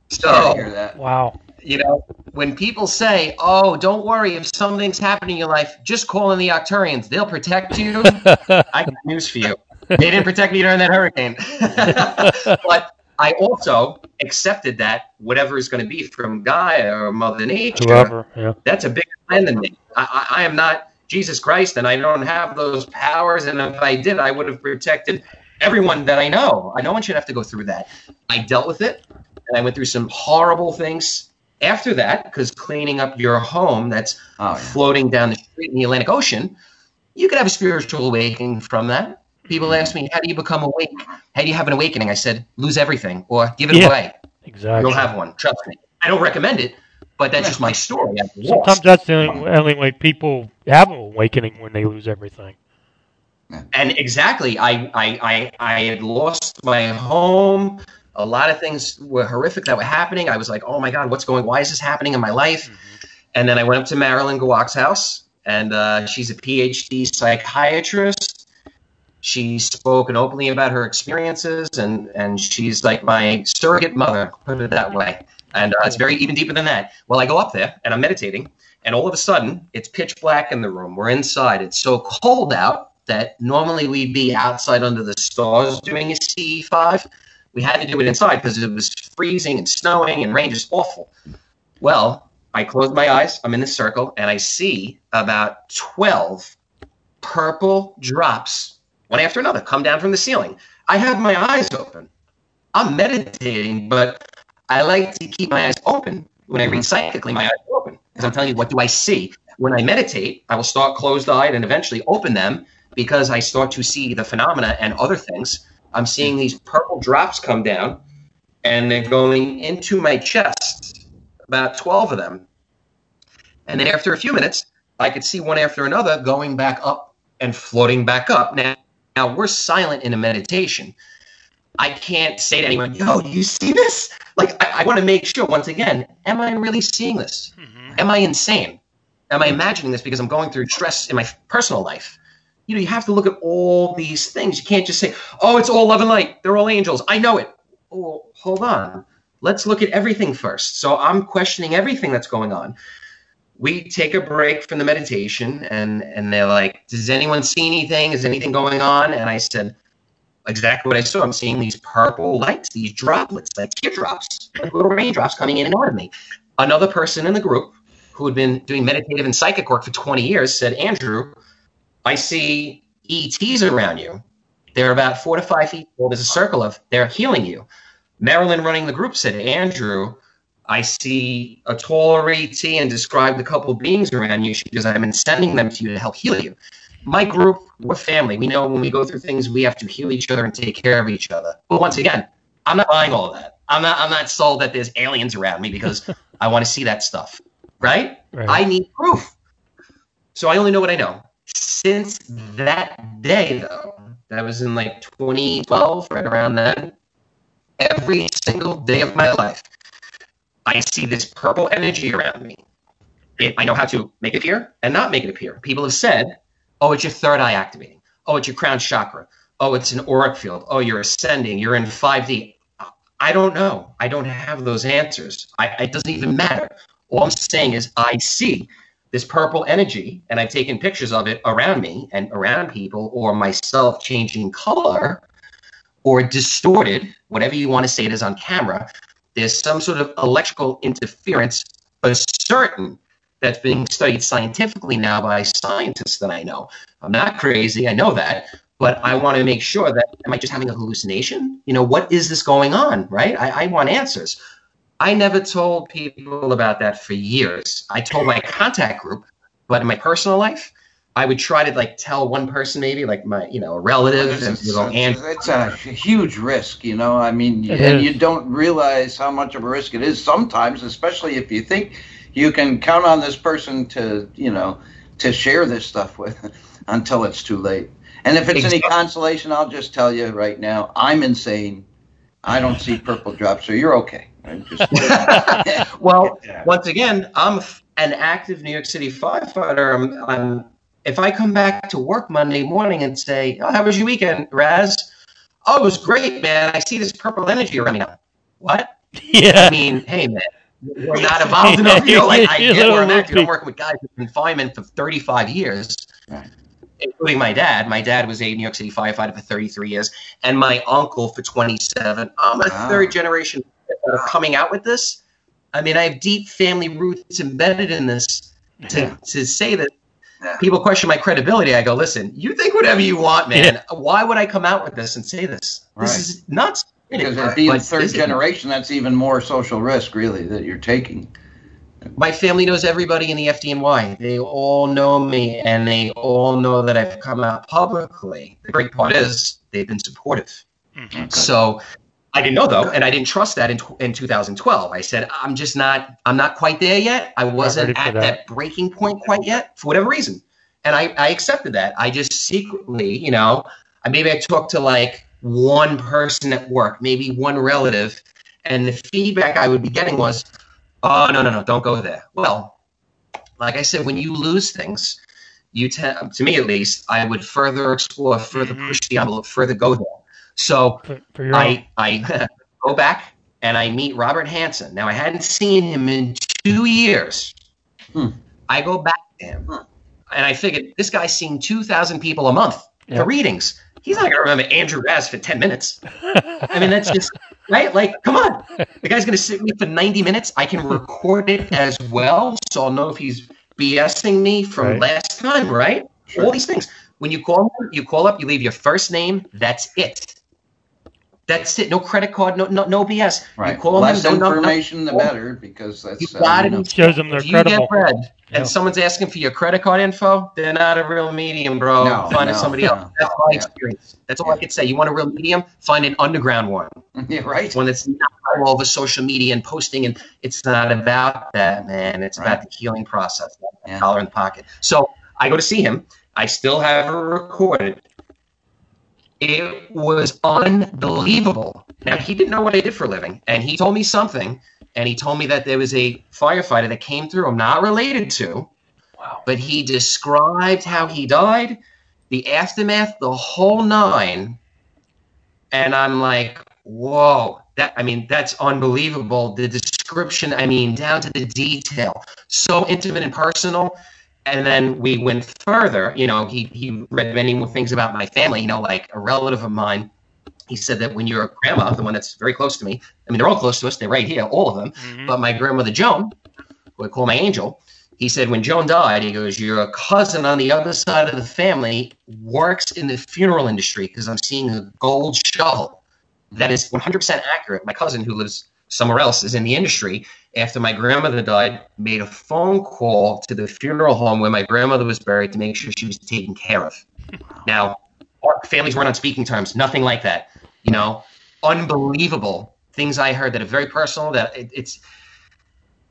So sorry to hear that. Wow. you know, when people say, "Oh, don't worry if something's happening in your life, just call in the Arcturians; they'll protect you." [LAUGHS] I got news for you: they didn't protect me during that hurricane. [LAUGHS] but I also accepted that whatever is going to be from Gaia or Mother Nature, Whoever. Yeah. that's a bigger plan than me. I, I, I am not Jesus Christ, and I don't have those powers. And if I did, I would have protected everyone that I know. No one should have to go through that. I dealt with it, and I went through some horrible things after that because cleaning up your home that's Oh, yeah. floating down the street in the Atlantic Ocean, you could have a spiritual awakening from that. People mm-hmm. ask me, "How do you become awake? How do you have an awakening?" I said, "Lose everything or give it Yeah. away. Exactly. You'll have one. Trust me. I don't recommend it, but that's just my story. Sometimes that's the only, only way people have an awakening when they lose everything. And exactly I, I i i had lost my home. A lot of things were horrific that were happening. I was like oh my god what's going why is this happening in my life? And then i went up to marilyn Gewacke's house and uh, she's a phd psychiatrist. She's spoken openly about her experiences and and she's like my surrogate mother put it that way. And uh, it's very even deeper than that. Well i go up there and i'm meditating and all of a sudden it's pitch black in the room. We're inside. It's so cold out that normally we'd be outside under the stars doing a ce5 we had to do it inside because it was freezing and snowing and rain just awful well i close my eyes i'm in the circle and i see about 12 purple drops one after another, come down from the ceiling. I have my eyes open. I'm meditating, but I like to keep my eyes open when I read psychically. My eyes open because I'm telling you, what do I see? When I meditate, I will start closed-eyed and eventually open them because I start to see the phenomena and other things. I'm seeing these purple drops come down, and they're going into my chest. About twelve of them, and then after a few minutes, I could see one after another going back up and floating back up. Now, now we're silent in a meditation. I can't say to anyone, yo, do you see this? Like, I, I want to make sure, once again, am I really seeing this? Mhm. Am I insane? Am I imagining this because I'm going through stress in my personal life? You know, you have to look at all these things. You can't just say, oh, it's all love and light. They're all angels. I know it. Oh, hold on. Let's look at everything first. So I'm questioning everything that's going on we take a break from the meditation and and they're like does anyone see anything is anything going on and i said exactly what i saw i'm seeing these purple lights these droplets like teardrops like little raindrops coming in and out of me another person in the group who had been doing meditative and psychic work for 20 years said andrew i see ets around you they're about four to five feet tall there's a circle of they're healing you marilyn running the group said andrew I see a taller ET and described a couple beings around you because I've been sending them to you to help heal you. My group, we're family. We know when we go through things, we have to heal each other and take care of each other. But once again, I'm not buying all of that. I'm not. I'm not sold that there's aliens around me because [LAUGHS] I want to see that stuff. Right? Right. I need proof. So I only know what I know. Since that day, though, that was in like 2012, right around then. Every single day of my life, I see this purple energy around me. It, I know how to make it appear and not make it appear. People have said, oh, it's your third eye activating. Oh, it's your crown chakra. Oh, it's an auric field. Oh, you're ascending. You're in 5D. I don't know. I don't have those answers. I, it doesn't even matter. All I'm saying is I see this purple energy, and I've taken pictures of it around me and around people, or myself changing color, or distorted, whatever you want to say it is on camera there's some sort of electrical interference, but certain that's being studied scientifically now by scientists that I know. I'm not crazy, I know that, but I want to make sure that am I just having a hallucination? You know, what is this going on, right? I, I want answers. I never told people about that for years. I told my contact group, but in my personal life, I would try to like tell one person maybe like my you know a relative and It's, you know, and it's a huge risk, you know. I mean, It and is. you don't realize how much of a risk it is sometimes, especially if you think you can count on this person to, you know, to share this stuff with [LAUGHS] until it's too late. And if it's any consolation, I'll just tell you right now, I'm insane. I don't see purple drops, so you're okay. I'm just, [LAUGHS] well, Yeah. once again, I'm an active New York City firefighter. I'm, I'm, if I come back to work Monday morning and say, oh, "How was your weekend, Raz?" Oh, it was great, man. I see this purple energy around me. What? yeah. I mean, hey, man, we're not evolved [LAUGHS] enough. You know, like I get where I'm little at. 'cause I'm working with guys in confinement for 35 years, Right. including my dad. My dad was a New York City firefighter for 33 years, and my uncle for 27. I'm a Wow. third generation that are coming out with this. I mean, I have deep family roots embedded in this. To, Yeah. to say that Yeah. people question my credibility, I go, listen, you think whatever you want, man. Why would I come out with this and say this? This Right. is nuts. because it being But third this generation, that's even more social risk, really, that you're taking. My family knows everybody in the FDNY. They all know me, and they all know that I've come out publicly. The great part is they've been supportive. Mhm. So I didn't know though, and I didn't trust that in, in 2012. I said I'm just not. I'm not quite there yet. I wasn't at that. that. breaking point quite yet for whatever reason, and I, I accepted that. I just secretly, you know, I maybe I talked to like one person at work, maybe one relative, and the feedback I would be getting was, "Oh no, no, no, don't go there." Well, like I said, when you lose things, you tend, to me at least, I would further explore, further Mhm. push the envelope, further go there. So For, for. I I [LAUGHS] go back and I meet Robert Hansen. Now I hadn't seen him in two years. Hmm. I go back to him, Hmm. and I figured this guy's seeing two thousand people a month Yeah. for readings. He's not gonna remember Andrew Raz for ten minutes. [LAUGHS] I mean, that's just right. Like, come on, the guy's gonna sit with me for ninety minutes. I can record it as well, so I'll know if he's BSing me from Right. last time, right? Sure. All these things. When you call you call up, you leave your first name. That's it. That's it. No credit card. No no no BS. Right. You call Less them. no- no- no- information, the better, because that's You uh, gotta you Shows them they're if you credible. get bread Yeah. and someone's asking for your credit card info, they're not a real medium, bro. No, find no, somebody else. [LAUGHS] That's my Yeah. experience. That's all I could say. You want a real medium? Find an underground one, [LAUGHS] yeah, right. one that's not all over social media and posting. And it's not about that, man. It's about the healing process, not the Yeah. collar in the pocket. So I go to see him. I still have it recorded. It was unbelievable. Now he didn't know what I did for a living, and he told me something, and he told me that there was a firefighter that came through. I'm not related to, Wow. but he described how he died, the aftermath, the whole nine, and I'm like, whoa. That I mean, that's unbelievable. The description, I mean, down to the detail, so intimate and personal. And then we went further. You know, he he read many more things about my family. You know, like a relative of mine. He said that when your grandma, the one that's very close to me, I mean, they're all close to us. They're right here, all of them. Mhm. But my grandmother Joan, who I call my angel, he said when Joan died, he goes, Your cousin on the other side of the family works in the funeral industry because I'm seeing a gold shovel. That is 100% accurate. My cousin, who lives somewhere else, is in the industry. After my grandmother died, made a phone call to the funeral home where my grandmother was buried to make sure she was taken care of. Now, our families weren't on speaking terms, nothing like that. You know, unbelievable things I heard that are very personal. That it, it's,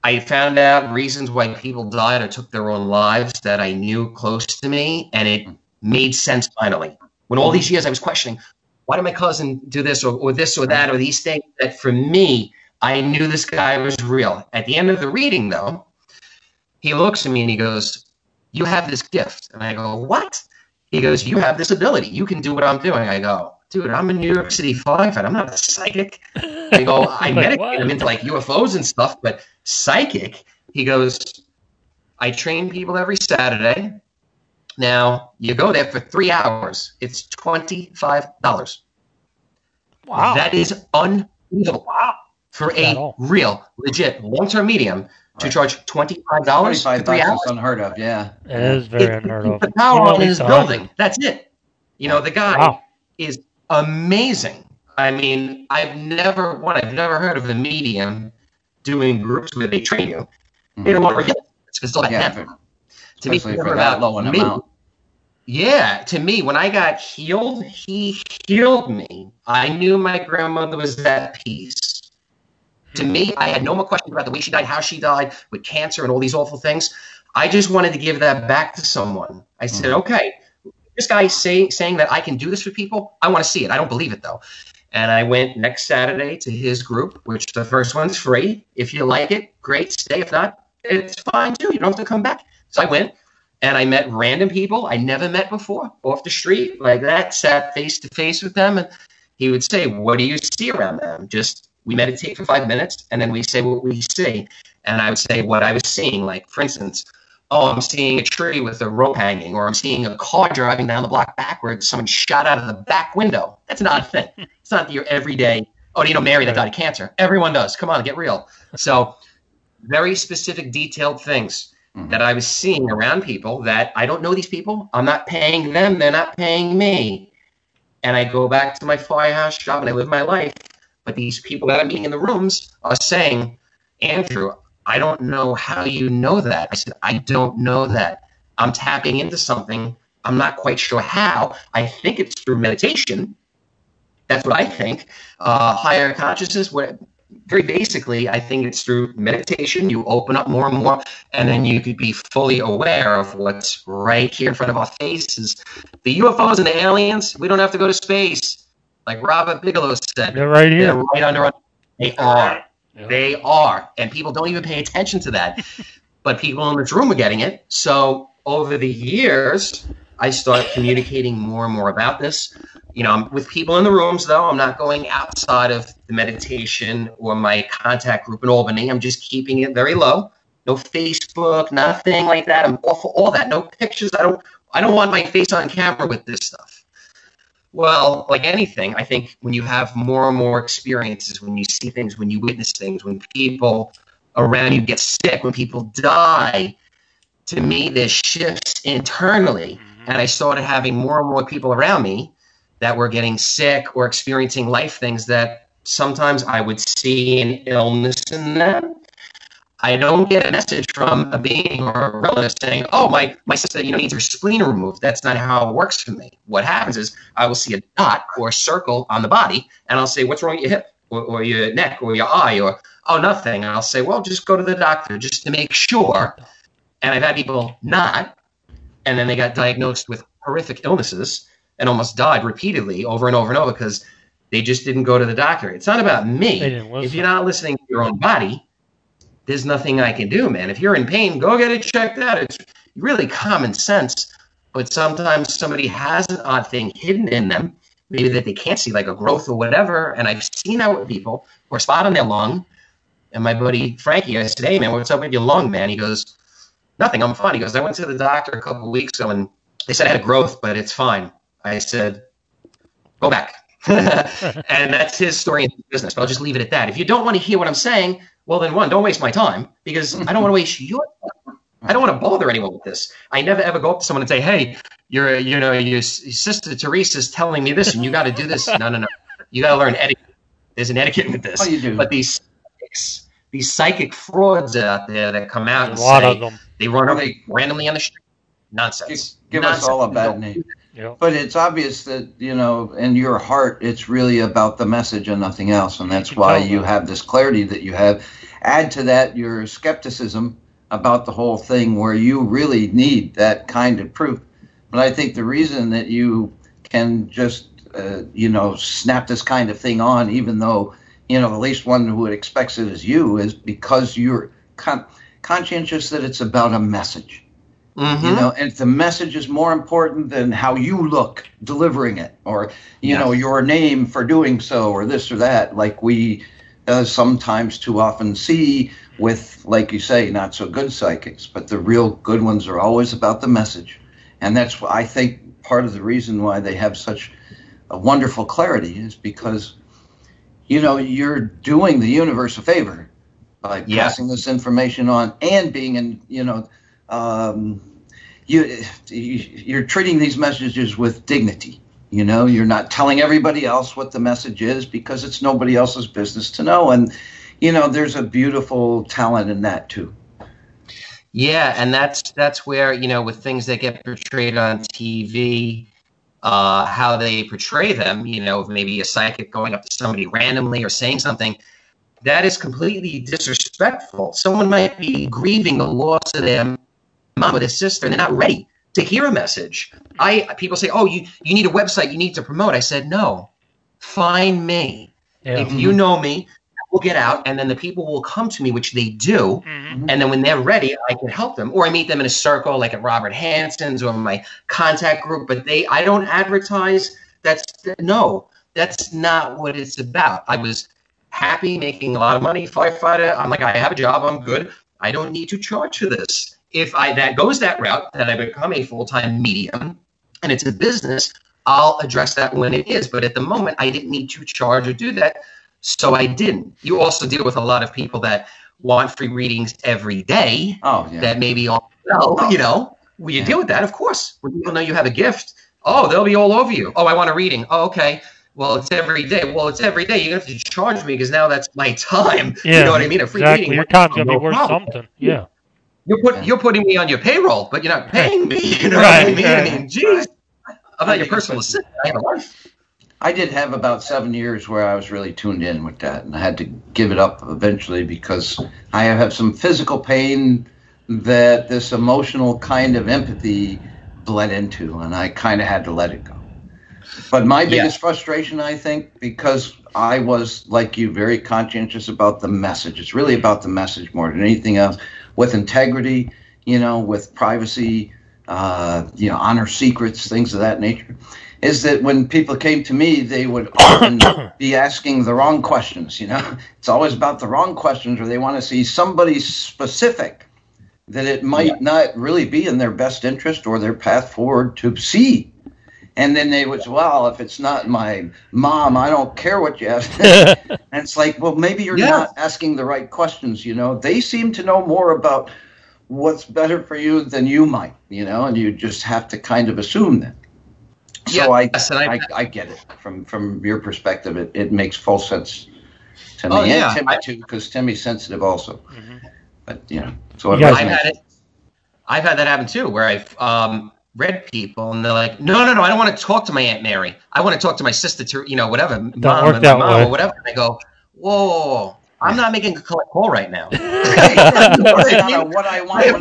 I found out reasons why people died or took their own lives that I knew close to me, and it made sense finally. When all these years I was questioning, why did my cousin do this or, or this or that or these things that for me, I knew this guy was real. At the end of the reading, though, he looks at me and he goes, You have this gift. And I go, What? He goes, You have this ability. You can do what I'm doing. I go, Dude, I'm a New York City firefighter. I'm not a psychic. I go, [LAUGHS] I Like, medicate. what? I'm into like UFOs and stuff, but psychic. He goes, I train people every Saturday. Now you go there for three hours. It's twenty five dollars. Wow. That is unbelievable. wow. For Not a real, legit, long term medium to Right. charge twenty five dollars for Twenty-five three bucks hours. unheard of. Yeah. It is very It- unheard of. The power You know, on his building. That's it. You know, the guy Wow. is amazing. I mean, I've never one, I've never heard of a medium doing groups where they train you. They don't want to forget. It's because it's Yeah. them. for- To me, for that low an me. amount. Yeah, to me, when I got healed, he healed me. I knew my grandmother was at peace. To me, I had no more questions about the way she died, how she died, with cancer and all these awful things. I just wanted to give that back to someone. I said, Mhm. okay, this guy say, saying that I can do this for people, I want to see it. I don't believe it though. And I went next Saturday to his group, which the first one's free. If you like it, great, stay. If not, it's fine too. You don't have to come back. So I went and I met random people I never met before off the street like that, sat face to face with them. And he would say, What do you see around them? Just we meditate for five minutes and then we say what we see. And I would say what I was seeing. Like, for instance, oh, I'm seeing a tree with a rope hanging, or I'm seeing a car driving down the block backwards. Someone shot out of the back window. That's not a thing. It's not your everyday, oh, you know Mary that died of cancer? Everyone does. Come on, get real. So, very specific, detailed things Mhm. that I was seeing around people that I don't know these people. I'm not paying them. They're not paying me. And I go back to my firehouse job and I live my life. But these people that I'm meeting in the rooms are saying, Andrew, I don't know how you know that. I said, I don't know that. I'm tapping into something. I'm not quite sure how. I think it's through meditation. That's what I think. Uh, higher consciousness, what, very basically, I think it's through meditation. You open up more and more, and then you could be fully aware of what's right here in front of our faces. The UFOs and the aliens, we don't have to go to space. Like Robert Bigelow said, They're right here, they're right under us. They are. Yeah. They are. And people don't even pay attention to that. [LAUGHS] but people in this room are getting it. So over the years, I start communicating more and more about this. You know, I'm with people in the rooms, though. I'm not going outside of the meditation or my contact group in Albany. I'm just keeping it very low. No Facebook, nothing like that. I'm off all that. No pictures. I don't. I don't want my face on camera with this stuff. Well, like anything, I think when you have more and more experiences, when you see things, when you witness things, when people around you get sick, when people die, to me, there's shifts internally mm-hmm. and I started having more and more people around me that were getting sick or experiencing life things that sometimes I would see an illness in them. I don't get a message from a being or a relative saying, "Oh, my my sister, you know, needs her spleen removed." That's not how it works for me. What happens is I will see a dot or a circle on the body, and I'll say, "What's wrong with your hip or, or your neck or your eye?" Or, "Oh, nothing." And I'll say, "Well, just go to the doctor just to make sure." And I've had people not, and then they got diagnosed with horrific illnesses and almost died repeatedly over and over and over because they just didn't go to the doctor. It's not about me. They didn't listen. If you're not listening to your own body, there's nothing I can do, man. If you're in pain, go get it checked out. It's really common sense, but sometimes somebody has an odd thing hidden in them, maybe that they can't see, like a growth or whatever. And I've seen that with people or spot on their lung. And my buddy Frankie, I said, "Hey, man, what's up with your lung, man?" He goes, "Nothing. I'm fine." He goes, "I went to the doctor a couple weeks ago, and they said I had a growth, but it's fine." I said, "Go back." [LAUGHS] and that's his story in business. But I'll just leave it at that. If you don't want to hear what I'm saying, well, then one, don't waste my time because I don't want to waste [LAUGHS] your time. I don't want to bother anyone with this. I never ever go up to someone and say, "Hey, you're, you know, your sister teresa is telling me this, and you got to do this." No, no, no. You got to learn etiquette. There's an etiquette with this. Oh, you do. But these psychics, these psychic frauds out there that come out A and lot say of them. they run up They- randomly on the street. Nonsense. Give us Nonsense. all a bad name. Yep. But it's obvious that, you know, in your heart, it's really about the message and nothing else. And that's You why you have this clarity that you have. Add to that your skepticism about the whole thing, where you really need that kind of proof. But I think the reason that you can just, uh, you know, snap this kind of thing on, even though, you know, at least one who expects it is you, is because you're con- conscientious that it's about a message Mhm. you know and if the message is more important than how you look delivering it or you Yeah. know your name for doing so or this or that like we uh, sometimes too often see with like you say not so good psychics but the real good ones are always about the message and that's i think part of the reason why they have such a wonderful clarity is because you know you're doing the universe a favor by Yeah. passing this information on and being in you know um, you you're treating these messages with dignity you know you're not telling everybody else what the message is because it's nobody else's business to know and you know there's a beautiful talent in that too Yeah, and that's that's where you know with things that get portrayed on TV, uh, how they portray them. You know, maybe a psychic going up to somebody randomly or saying something that is completely disrespectful. Someone might be grieving the loss of their mom or their sister, and they're not ready to hear a message. I people say, "Oh, you you need a website, you need to promote." I said, "No, find me. Yeah. If you know me." We'll get out, and then the people will come to me, which they do, Mhm. and then when they're ready, I can help them, or I meet them in a circle, like at Robert Hansen's or my contact group. But they, I don't advertise. That's no, that's not what it's about. I was happy making a lot of money, firefighter. I'm like, I have a job, I'm good. I don't need to charge for this. If I that goes that route, that I become a full time medium, and it's a business, I'll address that when it is. But at the moment, I didn't need to charge or do that, so I didn't. You also deal with a lot of people that want free readings every day oh yeah that maybe all know, you know, will you deal with that? Of course. When people know you have a gift, oh, they'll be all over you. Oh, I want a reading. Oh, okay. Well, it's every day. Well, it's every day. You have to charge me because now that's my [LAUGHS] time. Yeah, you know what I mean? A free exactly. reading. Your time's gonna no be worth problem. something. Yeah. You're put, you're putting me on your payroll, but you're not paying me. You know Right, what I mean? I mean, geez, I'm not your personal assistant. I have a life. I did have about seven years where I was really tuned in with that, and I had to give it up eventually because I have some physical pain that this emotional kind of empathy bled into, and I kind of had to let it go. But my Yeah. biggest frustration, I think, because I was like you, very conscientious about the message. It's really about the message more than anything else. With integrity, you know, with privacy, uh, you know, honor secrets, things of that nature is that when people came to me, they would [COUGHS] often be asking the wrong questions. You know, [LAUGHS] it's always about the wrong questions, or they want to see somebody specific that it might not really be in their best interest or their path forward to see. And then they would, well, if it's not my mom, I don't care what you ask. [LAUGHS] and it's like, well, maybe you're Yeah. not asking the right questions. You know, they seem to know more about what's better for you than you might, you know, and you just have to kind of assume that. So Yeah, I, yes, I- I, I get it from from your perspective. It, it makes full sense to me Oh, yeah, and Timmy too, because Timmy's sensitive also. Mhm. But you know, so it I've had it. I've had that happen too, where I've um, read people and they're like, "No, no, no, I don't want to talk to my aunt Mary. I want to talk to my sister, to you know, whatever, mom, work and that mom way. or whatever." And I go, "Whoa, I'm not making a collect call right now." [LAUGHS] [LAUGHS] What I want when I want. I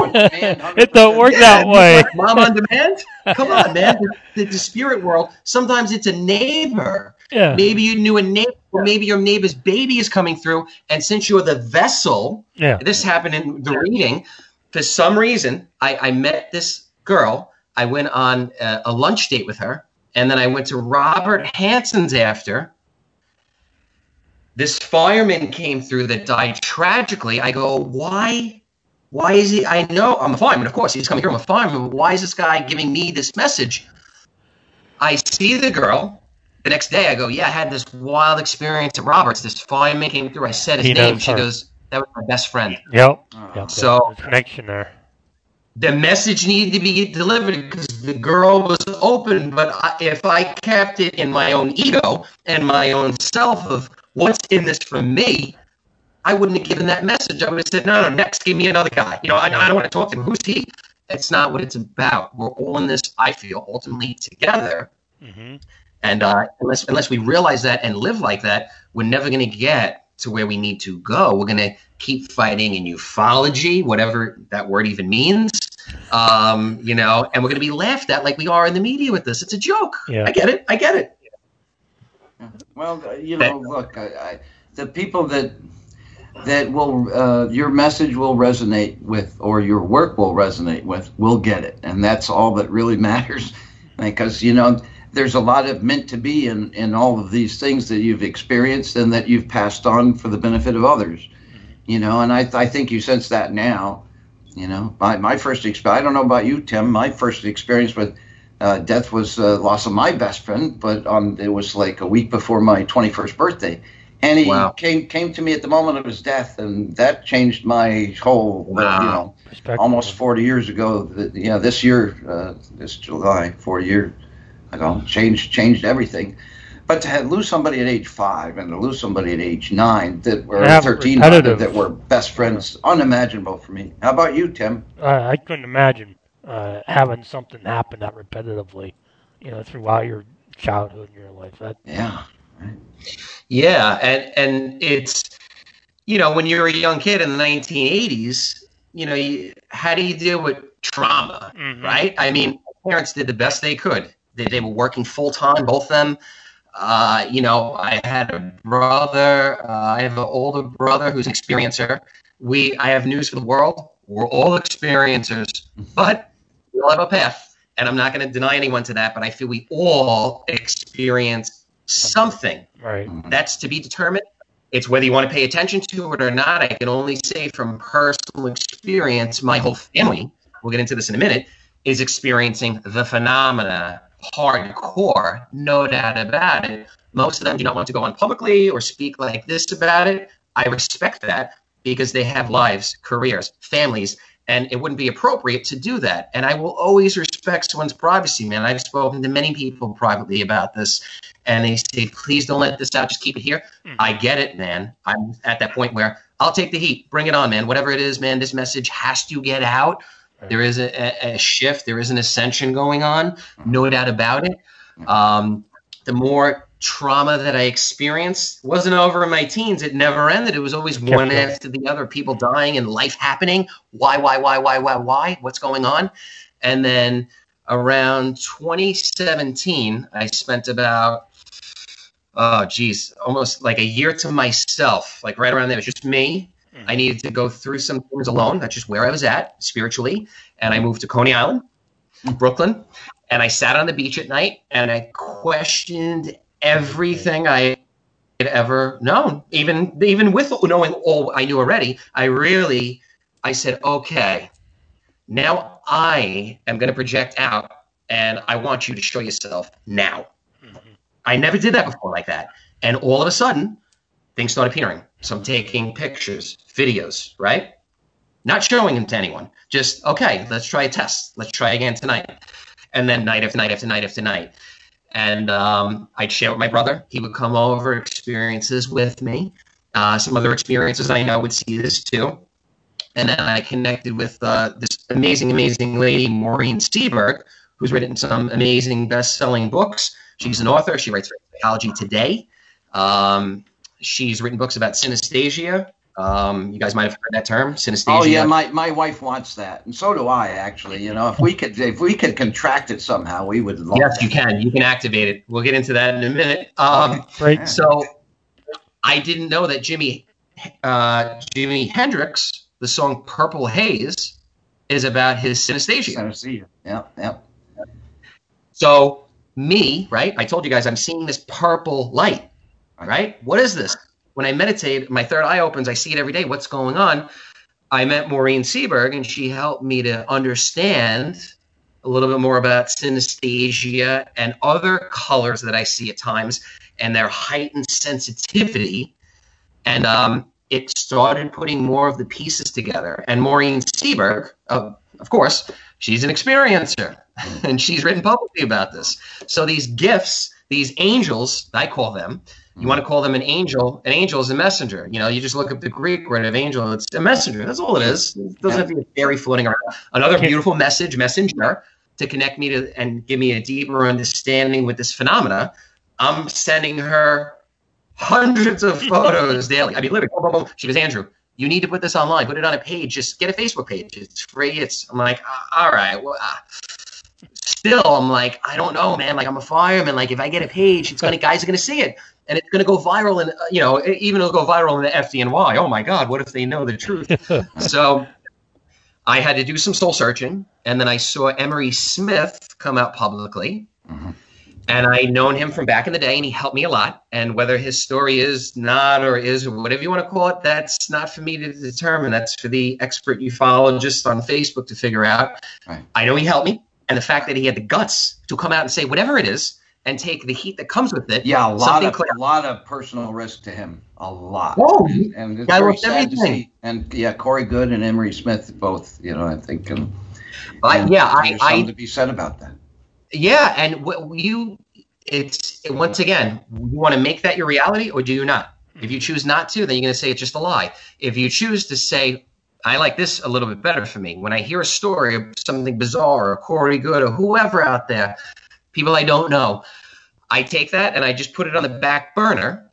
want demand It don't 100%. work that way. Mom on demand? Come on, man. The, the spirit world. Sometimes it's a neighbor. Yeah. Maybe you knew a neighbor, or maybe your neighbor's baby is coming through, and since you're the vessel, Yeah. this happened in the reading. For some reason, I, I met this girl. I went on a, a lunch date with her, and then I went to Robert Hansen's after. This fireman came through that died tragically. I go, why? Why is he? I know I'm a fireman, of course. He's coming here. I'm a fireman. Why is this guy giving me this message? I see the girl. The next day, I go, yeah, I had this wild experience at Roberts. This fireman came through. I said his He name. She her. goes, that was my best friend. Yep. Oh. yep. So- connection there. The message needed to be delivered because the girl was open. But I, if I kept it in my own ego and my own self of what's in this for me, I wouldn't have given that message. I would have said, no, no, next, give me another guy. You know, I, I don't want to talk to him. Who's he? That's not what it's about. We're all in this, I feel, ultimately together. hmm And uh, unless unless we realize that and live like that, we're never going to get to where we need to go. We're going to keep fighting in ufology, whatever that word even means. Um, you know, and we're going to be laughed at like we are in the media with this. It's a joke. Yeah. I get it. I get it. Well, uh, you know, look, I, I, the people that that will uh, your message will resonate with, or your work will resonate with, will get it, and that's all that really [LAUGHS] matters. Because you know, there's a lot of meant to be in in all of these things that you've experienced and that you've passed on for the benefit of others. You know, and I I think you sense that now. You know, my my first experience. I don't know about you, Tim. My first experience with uh, death was uh, loss of my best friend, but on it was like a week before my 21st birthday, and he Wow. came came to me at the moment of his death, and that changed my whole, Wow. you know, almost 40 years ago. th- Yeah, this year, uh, this July, 40 years ago, changed changed everything. But to have, lose somebody at age five and to lose somebody at age nine that were Yeah, 13 repetitive. that were best friends, unimaginable for me. How about you, Tim? I, I couldn't imagine uh, having something happen that repetitively, you know, throughout your childhood and your life. That Yeah. Yeah, and and it's you know when you're a young kid in the 1980s, you know, you, how do you deal with trauma, Mhm. right? I mean, parents did the best they could. They, they were working full time, both of them. Uh, you know, I had a brother. Uh, I have an older brother who's an experiencer. We, I have news for the world. We're all experiencers, but we all have a path, and I'm not going to deny anyone to that. But I feel we all experience something right. that's to be determined. It's whether you want to pay attention to it or not. I can only say from personal experience, my whole family, we'll get into this in a minute, is experiencing the phenomena hardcore, no doubt about it. Most of them do not want to go on publicly or speak like this about it. I respect that because they have lives, careers, families, and it wouldn't be appropriate to do that. And I will always respect someone's privacy, man. I've spoken to many people privately about this, and they say, please don't let this out, just keep it here. Mhm. I get it, man. I'm at that point where I'll take the heat, bring it on, man. Whatever it is, man, this message has to get out. There is a, a, shift, there is an ascension going on, no doubt about it. Um, the more trauma that I experienced wasn't over in my teens. It never ended. It was always one after the other, people dying and life happening. Why, why, why, why, why, why? What's going on? And then around 2017, I spent about, oh, geez, almost like a year to myself, like right around there. It was just me. Mhm. I needed to go through some things alone. That's just where I was at spiritually. And I moved to Coney Island, Brooklyn, and I sat on the beach at night and I questioned everything I had ever known. Even even with knowing all I knew already, I really I said, okay, now I am going to project out, and I want you to show yourself now. Mhm. I never did that before like that. And all of a sudden, things start appearing. So I'm taking pictures, videos, right? not showing them to anyone. Just okay, let's try a test. Let's try again tonight, and then night after night after night after night. And um, I'd share with my brother. He would come over, experiences with me. Uh, some other experiences I know would see this too. And then I connected with uh, this amazing, amazing lady, Maureen Seaberg, who's written some amazing best-selling books. She's an author. She writes for Psychology Today. Um, she's written books about synesthesia. Um, you guys might have heard that term, synesthesia. Oh yeah, my, my wife wants that, and so do I. Actually, you know, if we could if we could contract it somehow, we would love. Yes, that. you can. You can activate it. We'll get into that in a minute. Um, Great. So, I didn't know that Jimmy uh, Jimi Hendrix, the song "Purple Haze," is about his synesthesia. Synesthesia. Yeah, yeah. So, me, right? I told you guys I'm seeing this purple light, right? What is this? When I meditate, my third eye opens. I see it every day. What's going on? I met Maureen Seaberg, and she helped me to understand a little bit more about synesthesia and other colors that I see at times and their heightened sensitivity. And um, it started putting more of the pieces together. And Maureen Seaberg, uh, of course, she's an experiencer [LAUGHS] and she's written publicly about this. So these gifts, these angels, I call them, you want to call them an angel. An angel is a messenger. You know, you just look up the Greek word of angel, it's a messenger. That's all it is. It doesn't have to be a fairy floating around. Another beautiful message, messenger, to connect me to and give me a deeper understanding with this phenomena. I'm sending her hundreds of [LAUGHS] photos daily. I mean, literally, boom, boom, boom. she goes, Andrew, you need to put this online. Put it on a page. Just get a Facebook page. It's free. It's. I'm like, all right. Well, uh, still, I'm like, I don't know, man. Like, I'm a fireman. Like, if I get a page, it's gonna guys are gonna see it, and it's gonna go viral. And you know, even it'll go viral in the FDNY. Oh my God, what if they know the truth? [LAUGHS] so, I had to do some soul searching, and then I saw Emery Smith come out publicly. Mm-hmm. And I known him from back in the day, and he helped me a lot. And whether his story is not or is, or whatever you want to call it, that's not for me to determine. That's for the expert just on Facebook to figure out. Right. I know he helped me, and the fact that he had the guts to come out and say whatever it is and take the heat that comes with it. Yeah, a lot of clear. a lot of personal risk to him. A lot. Oh, and it's very sad to see. And yeah, Corey Goode and Emery Smith both. You know, I think. Um, I, and yeah, I, I, to be said about that. yeah, and what you, it's once again, you want to make that your reality, or do you not? If you choose not to, then you're going to say it's just a lie. If you choose to say, I like this a little bit better for me. When I hear a story of something bizarre, or Corey Goode, or whoever out there, people I don't know, I take that and I just put it on the back burner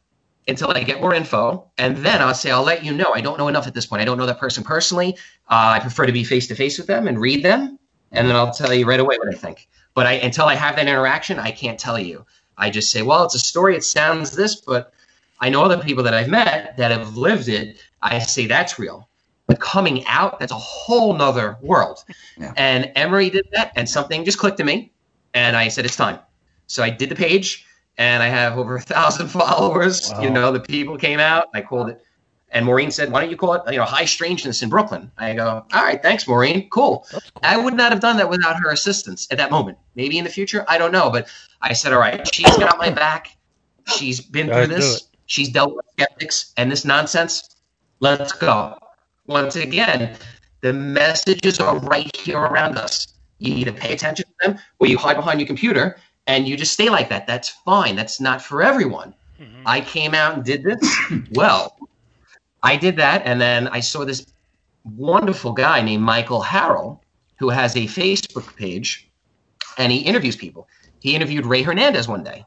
until I get more info, and then I'll say I'll let you know. I don't know enough at this point. I don't know that person personally. Uh, I prefer to be face to face with them and read them, and then I'll tell you right away what I think. But I, until I have that interaction, I can't tell you. I just say, well, it's a story. It sounds this, but I know other people that I've met that have lived it. I say that's real. But coming out, that's a whole nother world. Yeah. And Emery did that, and something just clicked to me, and I said it's time. So I did the page, and I have over a thousand [LAUGHS] followers. Wow. You know, the people came out. I called it, and Maureen said, "Why don't you call it, you know, high strangeness in Brooklyn?" I go, "All right, thanks, Maureen. Cool." Cool. I would not have done that without her assistance at that moment. Maybe in the future, I don't know. But I said, all right, she's got my back. She's been through this. She's dealt with skeptics and this nonsense. Let's go. Once again, the messages are right here around us. You either pay attention to them or you hide behind your computer and you just stay like that. That's fine. That's not for everyone. Mhm. I came out and did this. well, I did that, and then I saw this wonderful guy named Michael Harrell who has a Facebook page, and he interviews people. He interviewed Rey Hernandez one day.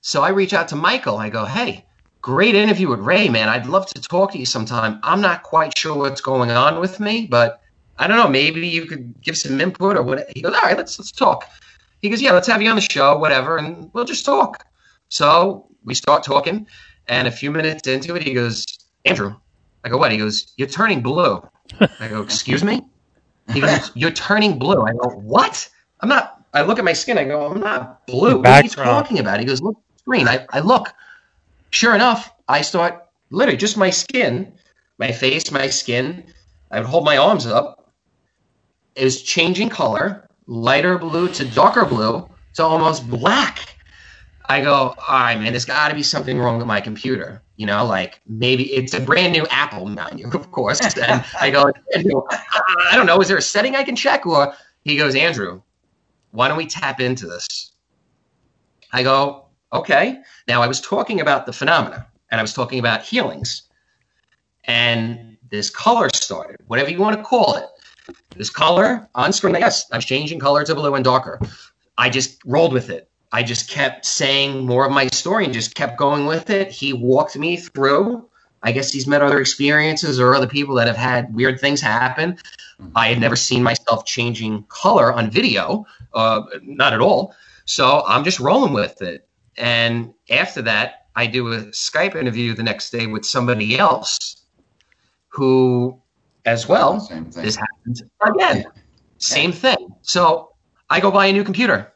So I reach out to Michael. I go, "Hey, great interview with Ray, man. I'd love to talk to you sometime. I'm not quite sure what's going on with me, but I don't know. Maybe you could give some input or what." He goes, "All right, let's let's talk." He goes, "Yeah, let's have you on the show, whatever, and we'll just talk." So we start talking, and a few minutes into it, he goes, "Andrew," I go, "What?" He goes, "You're turning blue." I go, "Excuse me." He goes, "You're turning blue." I go, "What?" I'm not. I look at my skin. I go, "I'm not blue." What are you talking about? He goes, "Look, at the screen." I, I look. Sure enough, I start literally just my skin, my face, my skin. I would hold my arms up. It was changing color, lighter blue to darker blue to almost black. I go, all right, man, there's got to be something wrong with my computer. You know, like maybe it's a brand new Apple, mind you, of course. [LAUGHS] And I go, I don't know, is there a setting I can check? Or he goes, Andrew, why don't we tap into this? I go, okay. Now I was talking about the phenomena and I was talking about healings. And this color started, whatever you want to call it. This color on screen, yes, I'm changing color to blue and darker. I just rolled with it. I just kept saying more of my story and just kept going with it. He walked me through. I guess he's met other experiences or other people that have had weird things happen. I had never seen myself changing color on video, uh, not at all. So I'm just rolling with it. And after that, I do a Skype interview the next day with somebody else who, as well, Same thing. this happens again. Same thing. So I go buy a new computer.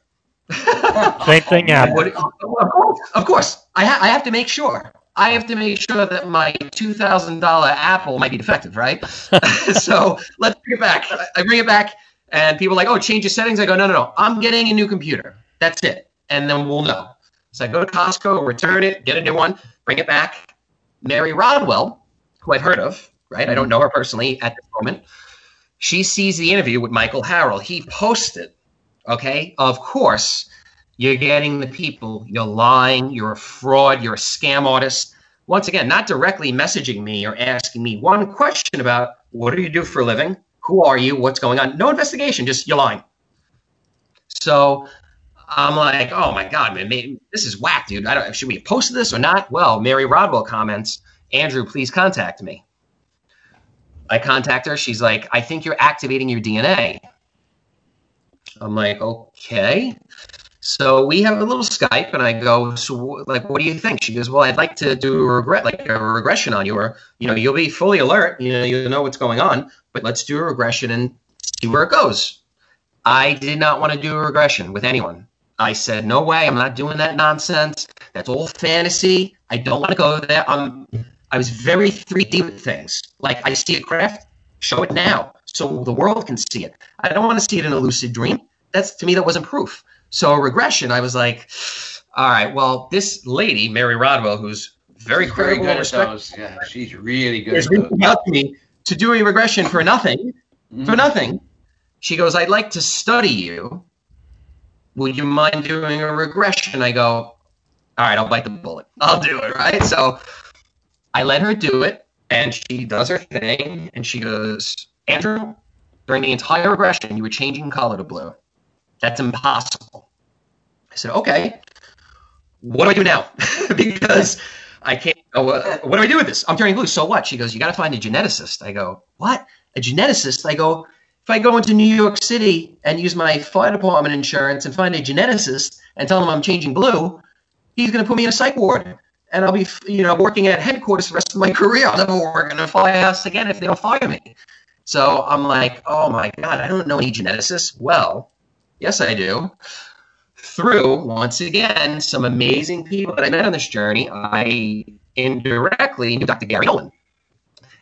[LAUGHS] Same thing happened. What- of course, of course. I, ha- I have to make sure. I have to make sure that my two thousand dollar Apple might be defective, right? [LAUGHS] so let's bring it back. I bring it back, and people are like, "Oh, change your settings." I go, "No, no, no. I'm getting a new computer. That's it, and then we'll know." So I go to Costco, return it, get a new one, bring it back. Mary Rodwell, who I've heard of, right? I don't mm-hmm. know her personally at this moment. She sees the interview with Michael Harrell. He posted, okay, of course, you're getting the people, you're lying, you're a fraud, you're a scam artist. Once again, not directly messaging me or asking me one question about what do you do for a living? Who are you? What's going on? No investigation, just you're lying. So I'm like, oh my God, man, maybe, this is whack, dude. I don't, should we posted this or not? Well, Mary Rodwell comments, Andrew, please contact me. I contact her. She's like, I think you're activating your DNA. I'm like, okay. So we have a little Skype, and I go, so like, what do you think? She goes, well, I'd like to do a regret, like a regression on you, or you know, you'll be fully alert, you know, you know what's going on, but let's do a regression and see where it goes. I did not want to do a regression with anyone. I said, no way, I'm not doing that nonsense. That's all fantasy. I don't want to go there. I'm, I was very 3D with things. Like I see a craft, show it now, so the world can see it. I don't want to see it in a lucid dream. That's to me that wasn't proof. So a regression, I was like, all right, well, this lady, Mary Rodwell, who's very She's very good at those. Yeah, she's really good is reaching out to me to do a regression for nothing. For Mhm. nothing. She goes, I'd like to study you. Would you mind doing a regression? I go, all right, I'll bite the bullet. I'll do it, right? So I let her do it, and she does her thing, and she goes, Andrew, during the entire regression, you were changing color to blue. That's impossible. I said, okay. What do I do now? [LAUGHS] because I can't. Oh, uh, what do I do with this? I'm turning blue. So what? She goes, you got to find a geneticist. I go, what? A geneticist? I go, if I go into New York City and use my fire department insurance and find a geneticist and tell him I'm changing blue, he's going to put me in a psych ward. And I'll be, you know, working at headquarters the rest of my career. I'll never work in a firehouse again if they don't fire me. So I'm like, oh my God, I don't know any geneticists. Well, yes, I do. Through, once again, some amazing people that I met on this journey, I indirectly knew Dr. Garry Nolan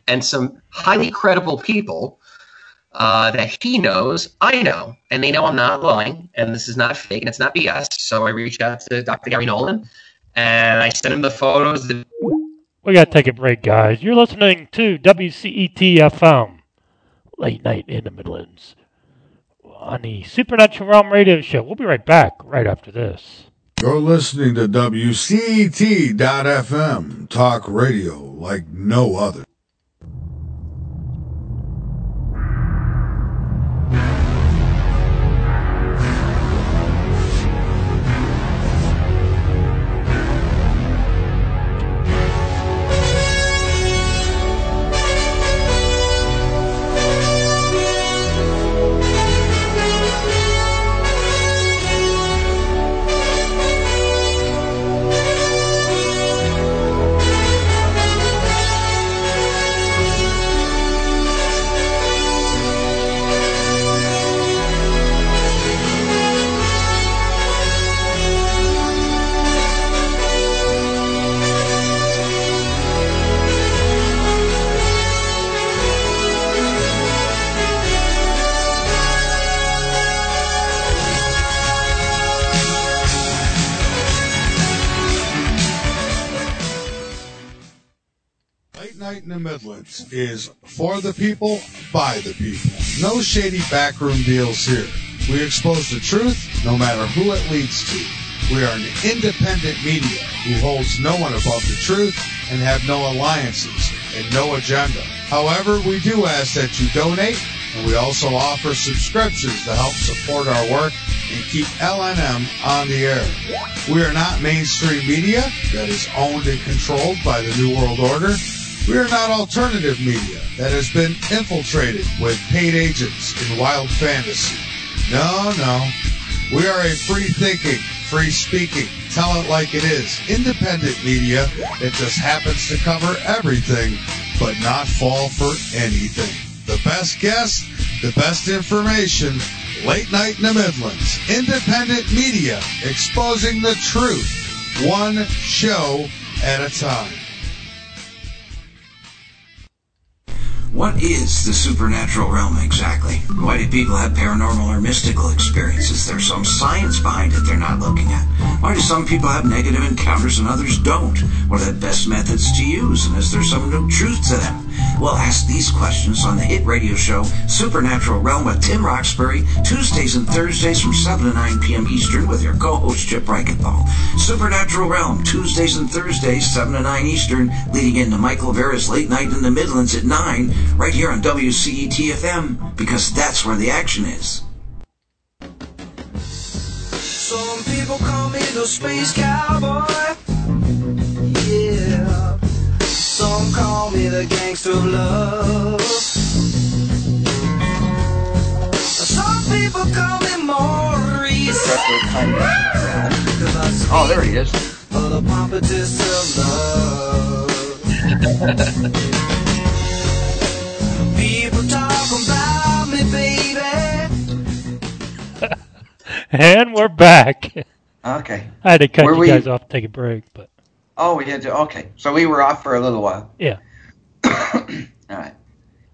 and some highly credible people uh, that he knows, I know, and they know I'm not lying, and this is not fake, and it's not BS. So I reached out to Dr. Garry Nolan, and I sent him the photos. The, We got to take a break, guys. You're listening to WCET FM, late night in the Midlands, on the Supernatural Realm Radio Show. We'll be right back right after this. You're listening to WCET.FM, talk radio like no other. Midlands is for the people, by the people. No shady backroom deals here. We expose the truth, no matter who it leads to. We are an independent media who holds no one above the truth and have no alliances and no agenda. However, we do ask that you donate, and we also offer subscriptions to help support our work and keep LNM on the air. We are not mainstream media that is owned and controlled by the New World Order. We are not alternative media that has been infiltrated with paid agents in wild fantasy. No, no. We are a free thinking, free speaking, tell it like it is, independent media that just happens to cover everything but not fall for anything. The best guests, the best information, late night in the Midlands, independent media exposing the truth, one show at a time. What is the supernatural realm exactly? Why do people have paranormal or mystical experiences? There's some science behind it they're not looking at. Why do some people have negative encounters and others don't? What are the best methods to use? And is there some new truth to them? We'll ask these questions on the hit radio show Supernatural Realm with Tim Roxbury, Tuesdays and Thursdays from 7 to 9 p.m. Eastern with your co-host Chip Reichenthal. Supernatural Realm, Tuesdays and Thursdays, 7 to 9 Eastern, leading into Michael Vara's Late Night in the Midlands at 9, right here on WCET-FM, because that's where the action is. Some people call me the space cowboy. Some call me the gangster of love. Some people call me Maurice. Oh, there he is. For the pompous of love. [LAUGHS] People talk about me, baby. [LAUGHS] And we're back. Okay. I had to cut Were you we- guys off to take a break, but Oh, we had to. Okay, so we were off for a little while. yeah, [COUGHS] All right.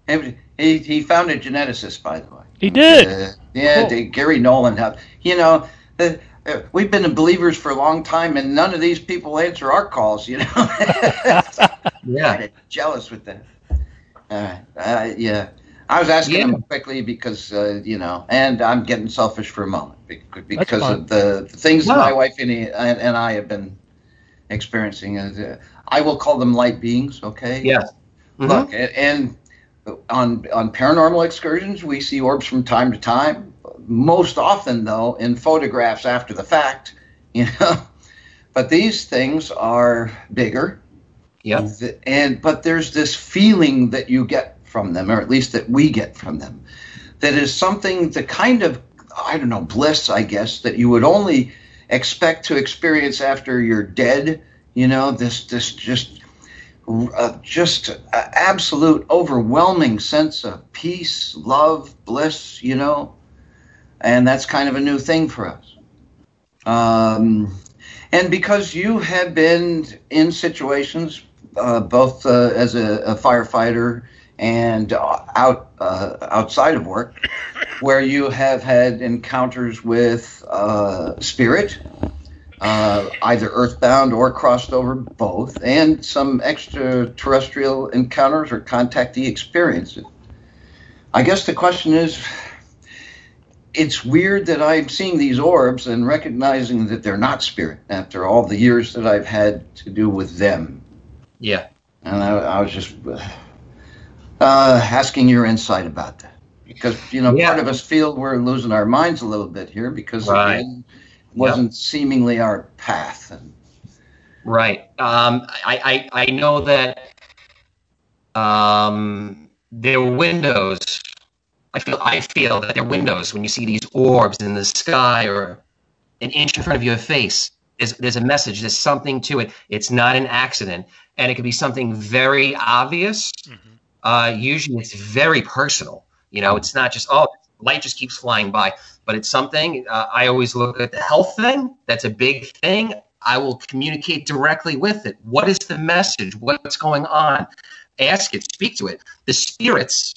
He, he, he found a geneticist, by the way. he did. Uh, yeah, Cool. the- Garry Nolan. Have, you know, the, uh, we've been believers for a long time, and none of these people answer our calls. You know, [LAUGHS] Yeah. Jealous with that. All right. Uh, yeah. I was asking Yeah. him quickly because, uh, you know, and I'm getting selfish for a moment because of the, the things my wife and, he, and, and I have been experiencing. Uh, I will call them light beings, okay? Yes. Mhm. Look, and on on paranormal excursions, we see orbs from time to time. Most often, though, in photographs after the fact, [LAUGHS] you know. But these things are bigger, Yep. th- and but there's this feeling that you get from them, or at least that we get from them, that is something the kind of I don't know bliss, I guess, that you would only expect to experience after you're dead. You know, this this just uh, just a absolute overwhelming sense of peace, love, bliss. You know, and that's kind of a new thing for us. Um, and because you have been in situations, uh, both uh, as a, a firefighter and uh, out uh, outside of work, where you have had encounters with uh, spirit, uh, either earthbound or crossed over, both, and some extraterrestrial encounters or contactee experiences. I guess the question is it's weird that I'm seeing these orbs and recognizing that they're not spirit after all the years that I've had to do with them. Yeah. And I, I was just uh, asking your insight about that. Because, you know, Yeah. part of us feel we're losing our minds a little bit here because Right. it wasn't seemingly our path. And, Right. Um, I, I I know that um, there were windows. I feel I feel that there are windows when you see these orbs in the sky or an inch in front of your face. There's there's a message. There's something to it. It's not an accident, and it could be something very obvious. Uh, usually, it's very personal. You know, it's not just oh, light just keeps flying by, but it's something. Uh, I always look at the health thing. That's a big thing. I will communicate directly with it. What is the message? What's going on? Ask it, speak to it. The spirits,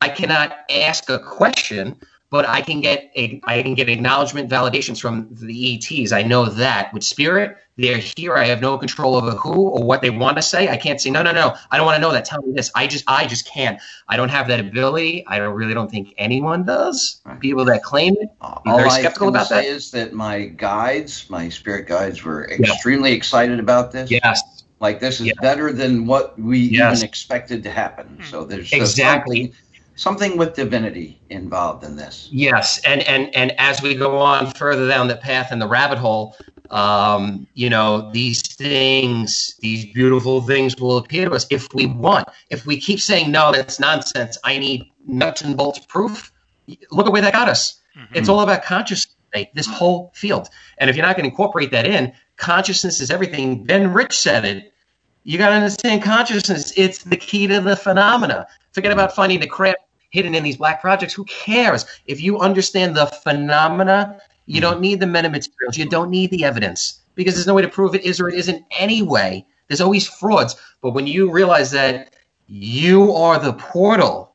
I cannot ask a question but I can get a I can get acknowledgement validations from the ETs. I know that with spirit, they're here. I have no control over who or what they want to say. I can't say no, no, no. I don't want to know that. Tell me this. I just I just can't. I don't have that ability. I don't really don't think anyone does. Right. People that claim it. All Be very I can about say that. is that my guides, my spirit guides, were extremely excited about this. Yes, Like this is Yeah. better than what we Yes. even expected to happen. Hmm. So there's there's Exactly. something, something with divinity involved in this. Yes, and and and as we go on further down the path in the rabbit hole, um, you know, these things, these beautiful things will appear to us if we want. If we keep saying no, that's nonsense. I need nuts and bolts proof. Look at where that got us. It's all about consciousness. This whole field, and if you're not going to incorporate that in, consciousness is everything. Ben Rich said it. You got to understand consciousness. It's the key to the phenomena. Forget about finding the crap hidden in these black projects. Who cares? If you understand the phenomena, you don't need the metamaterials. You don't need the evidence because there's no way to prove it is or it isn't anyway. There's always frauds. But when you realize that you are the portal,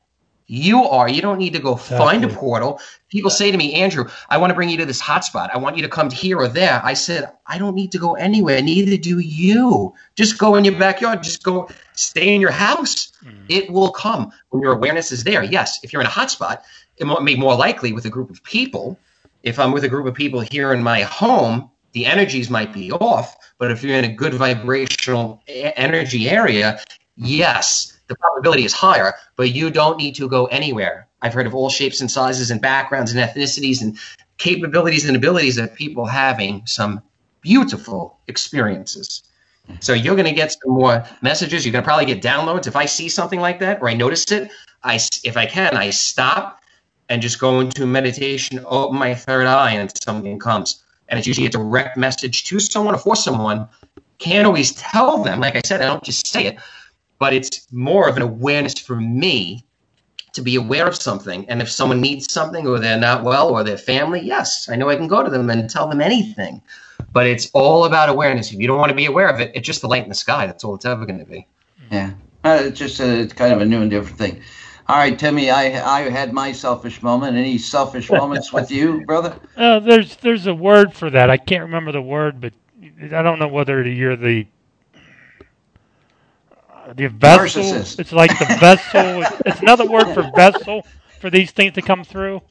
you are. You don't need to go find a portal. People say to me, Andrew, I want to bring you to this hotspot. I want you to come here or there. I said, I don't need to go anywhere. Neither do you. Just go in your backyard. Just go stay in your house. Mm. It will come when your awareness is there. Yes, if you're in a hotspot, it might be more likely with a group of people. If I'm with a group of people here in my home, the energies might be off. But if you're in a good vibrational energy area, yes, the probability is higher, but you don't need to go anywhere. I've heard of all shapes and sizes and backgrounds and ethnicities and capabilities and abilities of people having some beautiful experiences. So you're going to get some more messages. You're going to probably get downloads. If I see something like that or I notice it, I, if I can, I stop and just go into meditation, open my third eye, and something comes. And it's usually a direct message to someone or for someone. Can't always tell them. Like I said, I don't just say it, but it's more of an awareness for me to be aware of something. And if someone needs something or they're not well or their family, yes, I know I can go to them and tell them anything. But it's all about awareness. If you don't want to be aware of it, it's just the light in the sky. That's all it's ever going to be. Yeah, uh, it's just a, it's kind of a new and different thing. All right, Timmy, I I had my selfish moment. Any selfish moments with you, [LAUGHS] brother? Uh, there's there's a word for that. I can't remember the word, but I don't know whether you're the the vessel. Narcissist. It's like the vessel. [LAUGHS] It's another word for vessel for these things to come through.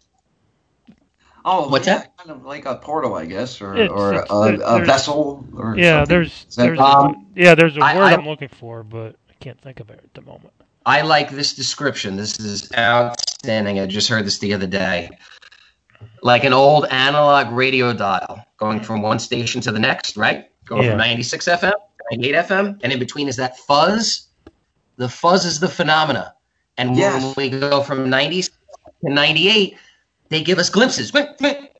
Oh, What's yeah, that? Kind of like a portal, I guess, or It's- or it's- a, a vessel, or Yeah, something. there's Is there's um, a, yeah there's a I- word I- I'm looking for, but I can't think of it at the moment. I like this description. This is outstanding. I just heard this the other day. Like an old analog radio dial going from one station to the next, right? Going Yeah. from 96 FM, 98 FM, and in between is that fuzz. The fuzz is the phenomena. And Yes. when we go from 90 to 98, they give us glimpses,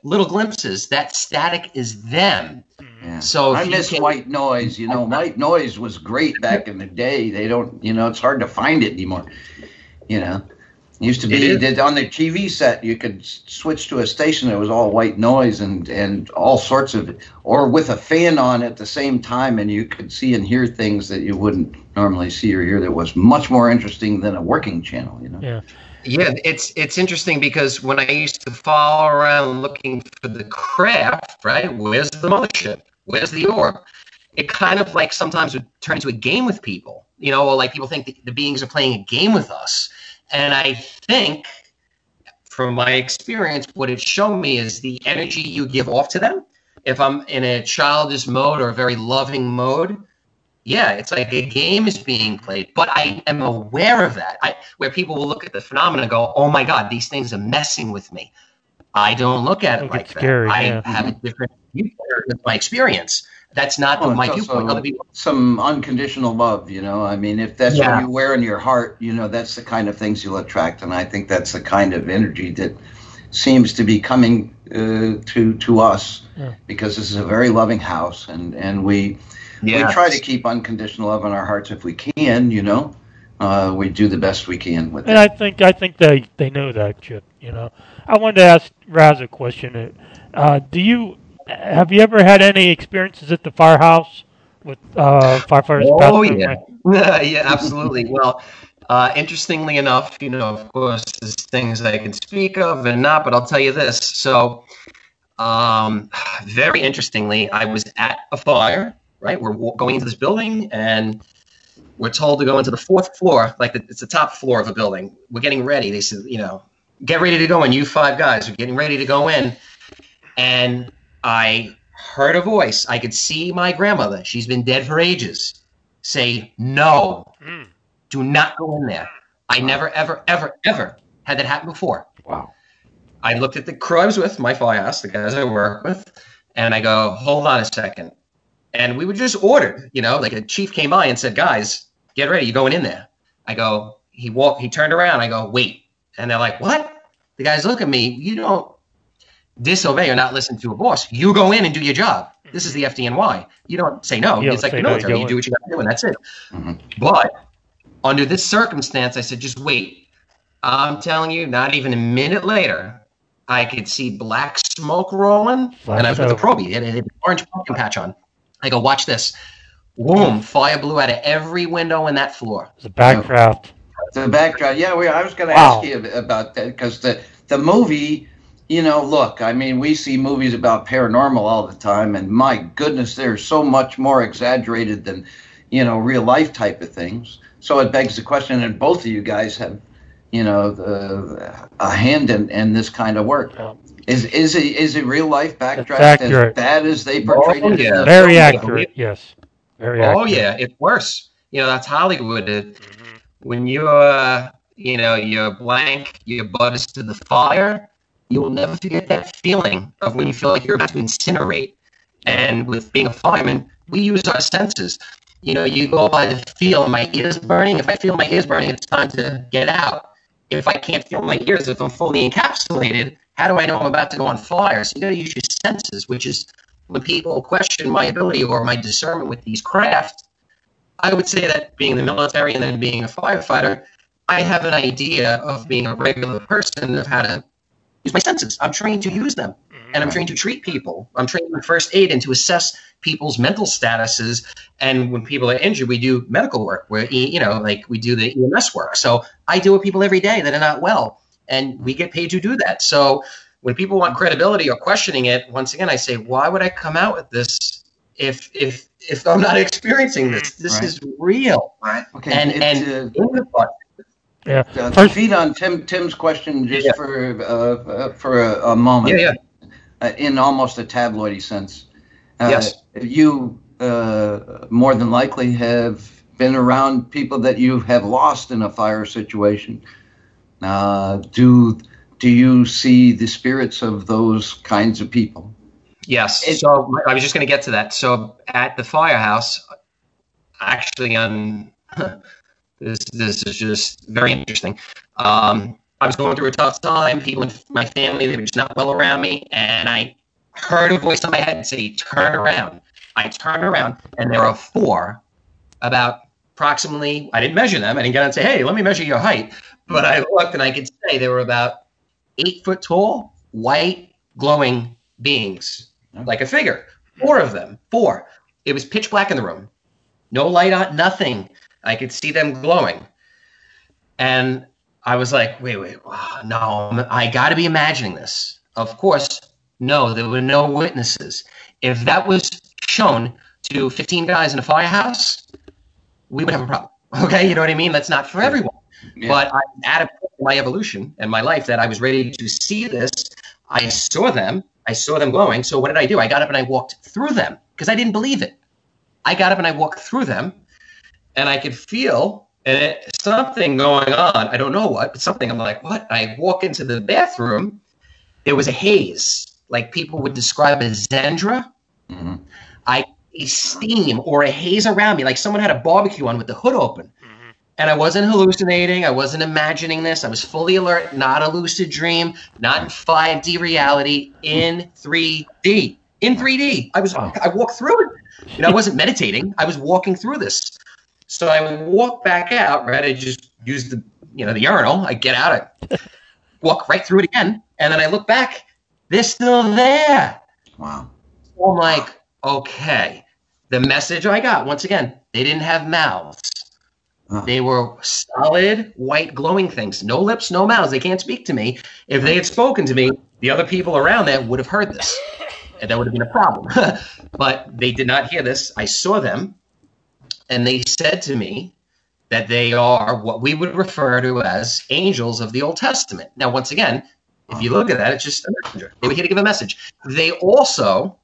little glimpses. That static is them. Yeah. So I miss can- white noise. You know, white noise was great back in the day. They don't, you know, it's hard to find it anymore. You know, used to be is. that on the TV set you could switch to a station that was all white noise and and all sorts of, or with a fan on at the same time, and you could see and hear things that you wouldn't normally see or hear. That was much more interesting than a working channel. You know. Yeah, Yeah, it's it's interesting because when I used to follow around looking for the craft, right? Where's the mothership? Where's the orb? It kind of like sometimes would turn into a game with people, you know, or like people think the, the beings are playing a game with us. And I think, from my experience, what it's shown me is the energy you give off to them. If I'm in a childish mode or a very loving mode, yeah, it's like a game is being played, but I am aware of that. I, where people will look at the phenomenon and go, "Oh my God, these things are messing with me." I don't look at it like that. scary, I yeah. have a different viewpoint with my experience. That's not Oh, the, my it's viewpoint. Other people, some unconditional love, you know. I mean, if that's Yeah. what you wear in your heart, you know, that's the kind of things you'll attract, and I think that's the kind of energy that seems to be coming uh, to to us Yeah. because this is a very loving house, and and we yeah, we try to keep unconditional love in our hearts if we can, you know. Uh, we do the best we can with and it. I think I think they they know that shit. You know, I wanted to ask Raz a question. Uh, do you have you ever had any experiences at the firehouse with uh, firefighters? Oh yeah, [LAUGHS] yeah, absolutely. Well, Uh, interestingly enough, you know, of course, there's things I can speak of and not, but I'll tell you this. So, um, very interestingly, I was at a fire, right? We're wa- going into this building and we're told to go into the fourth floor, like the, it's the top floor of a building. We're getting ready. They said, you know, get ready to go in. You five guys are getting ready to go in. And I heard a voice. I could see my grandmother. She's been dead for ages. Say, no, Mm. do not go in there. I never, ever, ever, ever had that happen before. Wow. I looked at the crew I was with, my firehouse, the guys I work with, and I go, hold on a second. And we were just ordered, you know, like a chief came by and said, guys, get ready, you're going in there. I go, he walked, he turned around, I go, wait. And they're like, what? The guys look at me, you don't disobey or not listen to a boss. You go in and do your job. This is the FDNY. You don't say no. You it's like say the no, you military. You, do what you got to do, and that's it. Mhm. But under this circumstance, I said, just wait. I'm telling you, not even a minute later, I could see black smoke rolling, Flash and I was it with a over. probie. It had an orange pumpkin patch on. I go, watch this. Boom! Fire blew out of every window in that floor. It's a backdraft. The backdrop. Yeah, we, I was going to Wow. ask you about that because the the movie. You know, look. I mean, we see movies about paranormal all the time, and my goodness, they're so much more exaggerated than, you know, real life type of things. So it begs the question, and both of you guys have, you know, the, a hand in, in this kind of work. Yeah. Is is it is it real life backdraft as bad as they portrayed Oh, it? yeah. Very film? accurate. Yes. Very Oh accurate. yeah, it's worse. You know, that's Hollywood. It, Mhm. when you're, uh you know you're blank your butt is to the fire you will never forget that feeling of when you feel like you're about to incinerate. And with being a fireman we use our senses. You know you go by the feel my ears burning. If i feel my ears burning it's time to get out. If i can't feel my ears if i'm fully encapsulated how do i know i'm about to go on fire? So you got to use your senses which is when people question my ability or my discernment with these crafts. I would say that being in the military and then being a firefighter, I have an idea of being a regular person of how to use my senses. I'm trained to use them, and I'm trained to treat people. I'm trained in first aid and to assess people's mental statuses. And when people are injured, we do medical work. Where you know, like we do the EMS work. So I deal with people every day that are not well, and we get paid to do that. So when people want credibility or questioning it, once again, I say, why would I come out with this if if if I'm not [LAUGHS] experiencing this? This Right. is real. Right. Okay. And and uh, in the part, Yeah. Uh, First- feed on Tim Tim's question just Yeah. for uh, uh, for a, a moment. yeah, yeah. Uh, in almost a tabloidy sense. Uh, Yes. You uh, more than likely have been around people that you have lost in a fire situation. Uh, do do you see the spirits of those kinds of people? Yes. It- so I was just going to get to that. So at the firehouse, actually, on this this is just very interesting. Um, I was going through a tough time. People in my family they were just not well around me, and I heard a voice in my head say, "Turn around." I turned around, and there are four, about approximately. I didn't measure them. I didn't get out and say, "Hey, let me measure your height." But I looked, and I could say they were about eight foot tall, white, glowing beings, like a figure. Four of them. Four. It was pitch black in the room. No light on, nothing. I could see them glowing. And I was like, wait, wait, no, I got to be imagining this. Of course, no, there were no witnesses. If that was shown to 15 guys in a firehouse, we would have a problem. [LAUGHS] Okay, you know what I mean? That's not for everyone. Yeah. But I'm at a point in my evolution and my life that I was ready to see this. I saw them. I saw them glowing. So what did I do? I got up and I walked through them because I didn't believe it. I got up and I walked through them, and I could feel and it, something going on. I don't know what, but something. I'm like, what? I walk into the bathroom. There was a haze, like people would describe as Zendra. Mhm. I a steam or a haze around me, like someone had a barbecue on with the hood open. And I wasn't hallucinating. I wasn't imagining this. I was fully alert, not a lucid dream, not in 5D reality, in 3D. In 3D. I was I walked through it. You know, I wasn't meditating. I was walking through this. So I walk back out, right? I just use the you know the urinal. I get out, I [LAUGHS] walk right through it again, and then I look back. They're still there. Wow. So I'm like, okay. The message I got, once again, they didn't have mouths. Huh. They were solid, white, glowing things. No lips, no mouths. They can't speak to me. If they had spoken to me, the other people around there would have heard this. And that would have been a problem. [LAUGHS] but they did not hear this. I saw them, and they said to me that they are what we would refer to as angels of the Old Testament. Now, once again, if you look at that, it's just a messenger. They were here to give a message. They also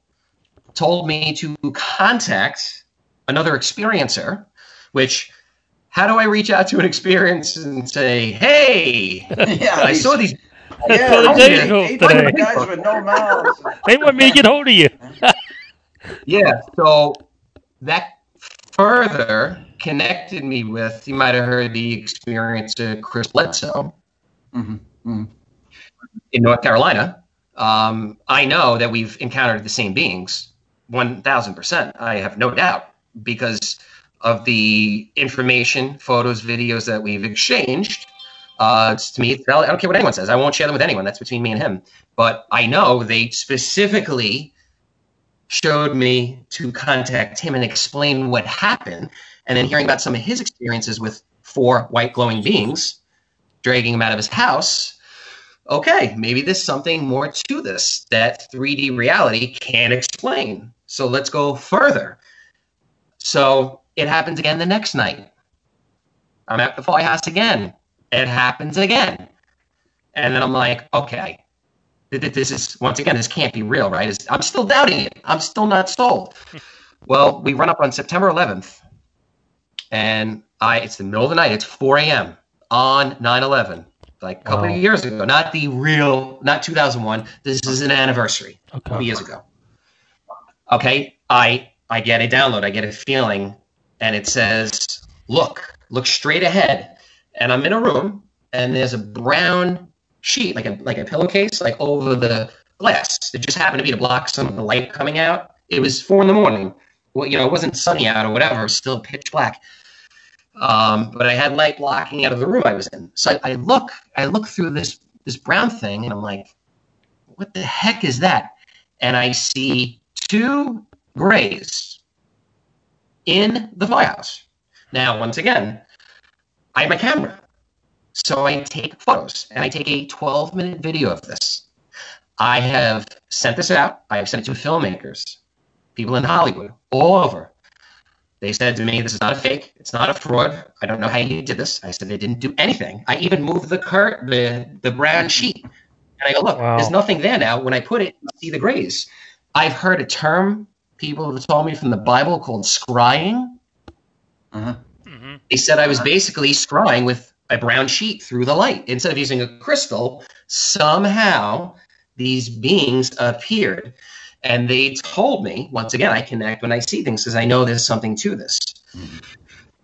told me to contact another experiencer, which how do I reach out to an experience and say, hey, [LAUGHS] yeah, I saw these. Yeah, So the these angels eight today. guys with no mouths. They want me to get hold of you. [LAUGHS] Yeah, so that further connected me with, you might have heard the experience of Chris Bledsoe Mhm, mhm. in North Carolina. Um, I know that we've encountered the same beings, 1000%. I have no doubt because of the information, photos, videos that we've exchanged. Uh, to me. I don't care what anyone says. I won't share them with anyone. That's between me and him. But I know they specifically showed me to contact him and explain what happened. And then hearing about some of his experiences with four white glowing beings dragging him out of his house. Okay, maybe there's something more to this that 3D reality can't explain. So let's go further. So it happens again the next night. I'm at the firehouse again. It happens again. And then I'm like, okay, this is, once again, this can't be real, right? It's- I'm still doubting it. I'm still not sold. Hmm. well, we run up on September 11th, and I, it's the middle of the night. It's 4 a.m. on 9 11, like a couple Wow. of years ago. Not the real, not 2001. This is an anniversary, a couple Okay. years ago. Okay, I I get a download, I get a feeling, and it says, "Look, look straight ahead." And I'm in a room, and there's a brown sheet, like a like a pillowcase, like over the glass. It just happened to be to block some of the light coming out. It was four in the morning. Well, you know, it wasn't sunny out or whatever. It was still pitch black. Um, but I had light blocking out of the room I was in. So I, I look, I look through this this brown thing, and I'm like, "What the heck is that?" And I see two grays in the firehouse. Now, once again, I have my camera. So I take photos and I take a 12 minute video of this. I have sent this out. I have sent it to filmmakers, people in Hollywood, all over. They said to me, This is not a fake. It's not a fraud. I don't know how you did this. I said, They didn't do anything. I even moved the curt, the, the brown sheet. And I go, Look, Wow. there's nothing there now. When I put it, you see the grays. I've heard a term people have told me from the Bible called scrying. Uh-huh. hmm They said I was basically scrying with a brown sheet through the light. Instead of using a crystal, somehow these beings appeared. And they told me, once again, I connect when I see things because I know there's something to this. Mm-hmm.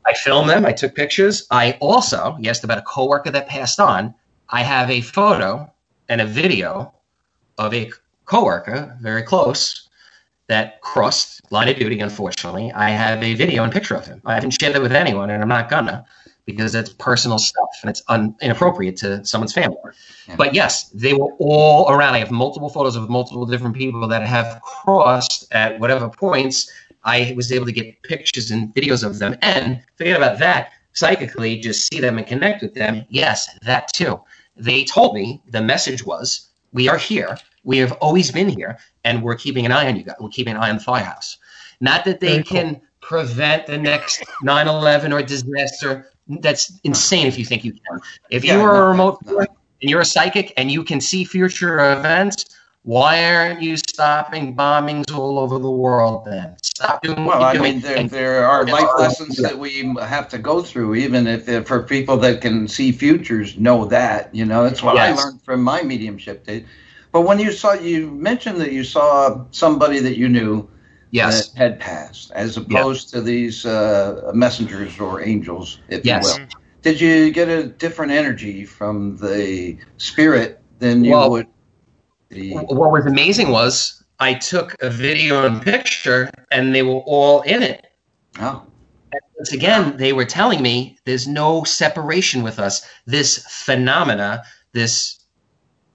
I filmed them, I took pictures. I also, you asked about a coworker that passed on. I have a photo and a video of a coworker, very close, that crossed line of duty, unfortunately. I have a video and picture of him. I haven't shared it with anyone, and I'm not gonna because it's personal stuff and it's un- inappropriate to someone's family. Yeah. But yes, they were all around. I have multiple photos of multiple different people that have crossed at whatever points. I was able to get pictures and videos of them. And forget about that, psychically, just see them and connect with them. Yes, that too. They told me the message was, We are here. We have always been here, and we're keeping an eye on you guys. We're keeping an eye on the firehouse. Not that they Very cool. can prevent the next 9 11 or disaster. That's insane if you think you can. If Yeah, you are no, a remote no. and you're a psychic and you can see future events, why aren't you stopping bombings all over the world then? Stop doing Well, I mean, there, there are life lessons that we have to go through, even if for people that can see futures, know that. You know, that's what Yes. I learned from my mediumship. But when you saw, you mentioned that you saw somebody that you knew yes. that had passed, as opposed to these uh, messengers or angels, if Yes. you will. Did you get a different energy from the spirit than you Well- would? The, What was amazing was I took a video and picture and they were all in it. oh, Once again, they were telling me there's no separation with us. This phenomena, this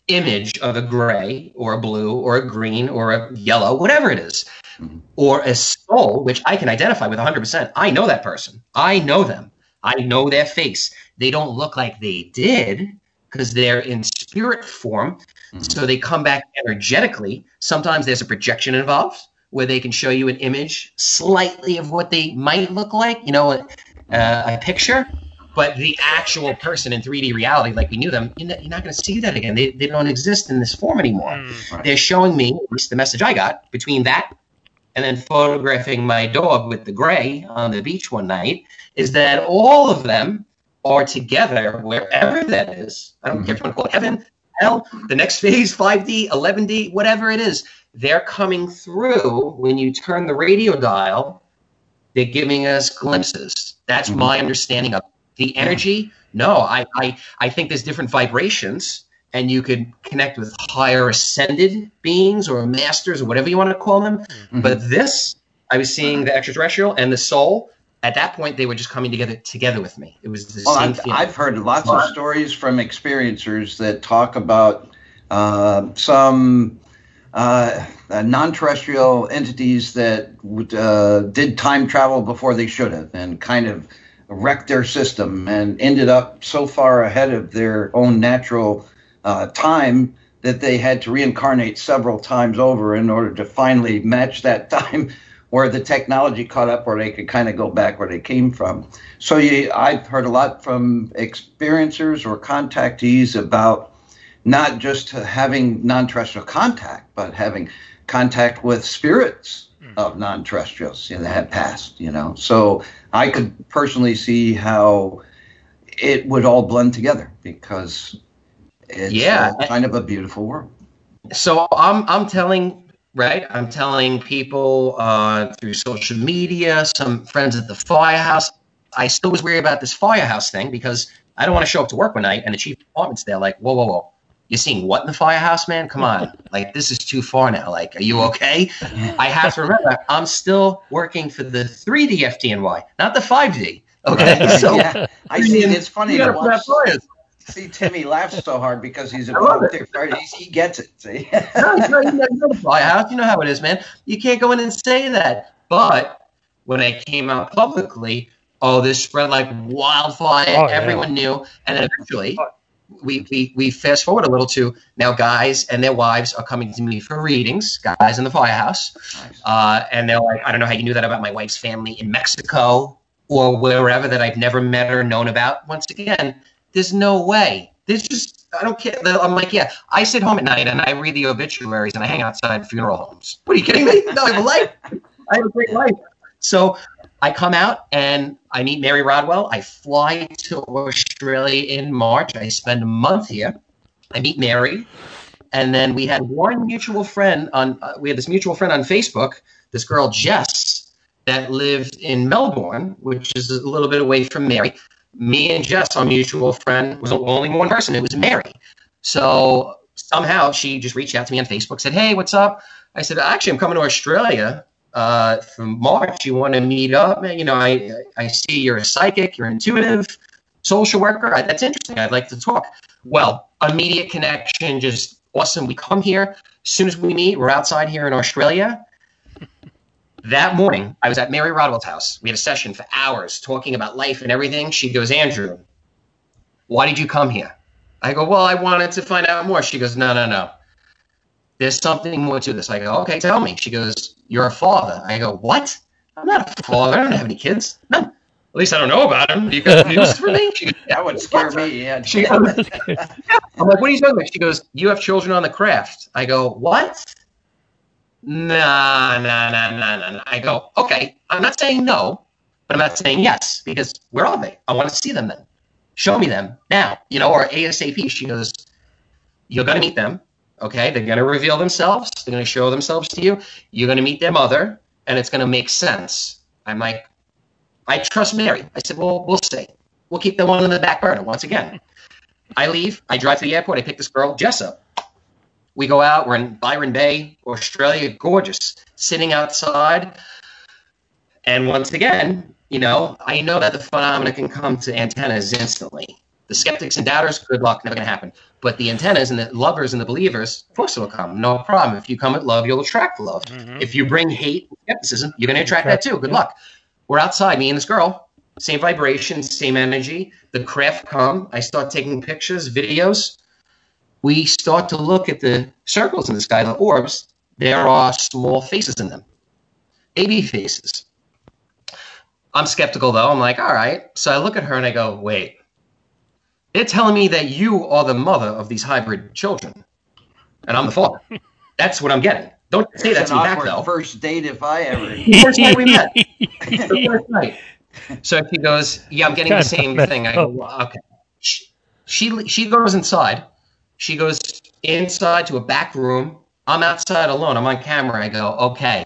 image of a gray or a blue or a green or a yellow, whatever it is, Mhm. or a soul, which I can identify with 100%. I know that person. I know them. I know their face. They don't look like they did because they're in spirit form. So they come back energetically. Sometimes there's a projection involved where they can show you an image slightly of what they might look like, you know, uh, a picture. But the actual person in 3D reality, like we knew them, you're not, not going to see that again. They, they don't exist in this form anymore. They're showing me, at least the message I got, between that and then photographing my dog with the gray on the beach one night, is that all of them are together wherever that is. I don't care if you want to call it heaven, hell, the next phase, 5D, 11D, whatever it is. They're coming through when you turn the radio dial. They're giving us glimpses. That's my mm-hmm. understanding of the energy. No, I, I, I think there's different vibrations, and you could connect with higher ascended beings or masters or whatever you want to call them. But this, I was seeing the extraterrestrial and the soul. At that point, they were just coming together together with me. It was the Well, same I've, feeling. I've heard lots of stories from experiencers that talk about uh, some uh, uh, non-terrestrial entities that uh, did time travel before they should have, and kind of wrecked their system and ended up so far ahead of their own natural uh, time that they had to reincarnate several times over in order to finally match that [LAUGHS] time where the technology caught up where they could kind of go back where they came from. So you, I've heard a lot from experiencers or contactees about not just having non-terrestrial contact, but having contact with spirits of non-terrestrials that have passed. You know, so I could personally see how it would all blend together because it's Yeah. uh, kind of a beautiful world. so I'm I'm telling right. I'm telling people uh, through social media, some friends at the firehouse. I still was worried about this firehouse thing because I don't want to show up to work one night and the chief department's there like, whoa, whoa, whoa. You're seeing what in the firehouse, man? Come on. [LAUGHS] like, this is too far now. Like, are you okay? [LAUGHS] I have to remember, I'm still working for the 3D FDNY, not the 5D. Okay. So, yeah, I see. It's funny you to watch. That fires. See Timmy laughs so hard because he's a [LAUGHS] love it. volunteer. He's- He gets it. See. no, no, you know, you know the firehouse. You know how it is, man. You can't go in and say that. But when I came out publicly, oh, this spread like wildfire. Oh, yeah. Everyone knew, and then eventually. We, we, we fast forward a little to now guys and their wives are coming to me for readings guys in the firehouse Nice. uh, and they're like i don't know how you knew that about my wife's family in mexico or wherever that i've never met or known about once again there's no way. There's just i don't care. I'm like yeah i sit home at night and i read the obituaries and i hang outside funeral homes. What are you kidding me? [LAUGHS] No i have a life. I have a great life. So i come out and i meet mary rodwell. I fly to australia in march. I spend a month here. I meet mary. And then we had one mutual friend on uh, we had this mutual friend on facebook this girl jess that lived in melbourne which is a little bit away from mary me and jess our mutual friend was only one person. It was mary. So somehow she just reached out to me on facebook said hey what's up? I said actually i'm coming to australia uh, for march. You want to meet up? You know i i see you're a psychic you're intuitive social worker. That's interesting. I'd like to talk. Well immediate connection just awesome we come here. As soon as we meet we're outside here in australia that morning i was at mary rodwell's house. We had a session for hours talking about life and everything. She goes andrew why did you come here? I go well i wanted to find out more. She goes no no no. There's something more to this. I go okay tell me. She goes you're a father. I go what? I'm not a father. I don't have any kids. None. At least i don't know about him you got news for me? She goes, That would scare me. Yeah. she goes, [LAUGHS] I'm like, what are you talking about? She goes, you have children on the craft. I go, what? Nah, nah, nah, nah, nah. I go, okay, I'm not saying no, but I'm not saying yes because where are they? I want to see them then. Show me them now, you know, or ASAP. She goes, you're going to meet them. Okay, they're going to reveal themselves. They're going to show themselves to you. You're going to meet their mother, and it's going to make sense. I'm like, I trust Mary. I said, well, we'll see. We'll keep the one in the back burner once again. I leave. I drive to the airport. I pick this girl, Jessa. We go out. We're in Byron Bay, Australia. Gorgeous. Sitting outside. And once again, you know, I know that the phenomena can come to antennas instantly. The skeptics and doubters, good luck, never going to happen. But the antennas and the lovers and the believers, of course, it will come. No problem. If you come with love, you'll attract love. Mm-hmm. If you bring hate and skepticism, you're going to attract that too. Good luck. We're outside, me and this girl. same vibration, same energy. The craft come. I start taking pictures, videos. We start to look at the circles in the sky, the orbs. There are small faces in them, baby faces. I'm skeptical though. I'm like, all right. So I look at her and I go, wait. They're telling me that you are the mother of these hybrid children, and I'm the father. That's what I'm getting. Don't say that It's to me back awkward though. first date if I ever. [LAUGHS] First night we met. [LAUGHS] The first night. So she goes, "Yeah, I'm getting the same thing." I go, well, "Okay." She, she she goes inside. She goes inside to a back room. I'm outside alone. I'm on camera. I go, "Okay,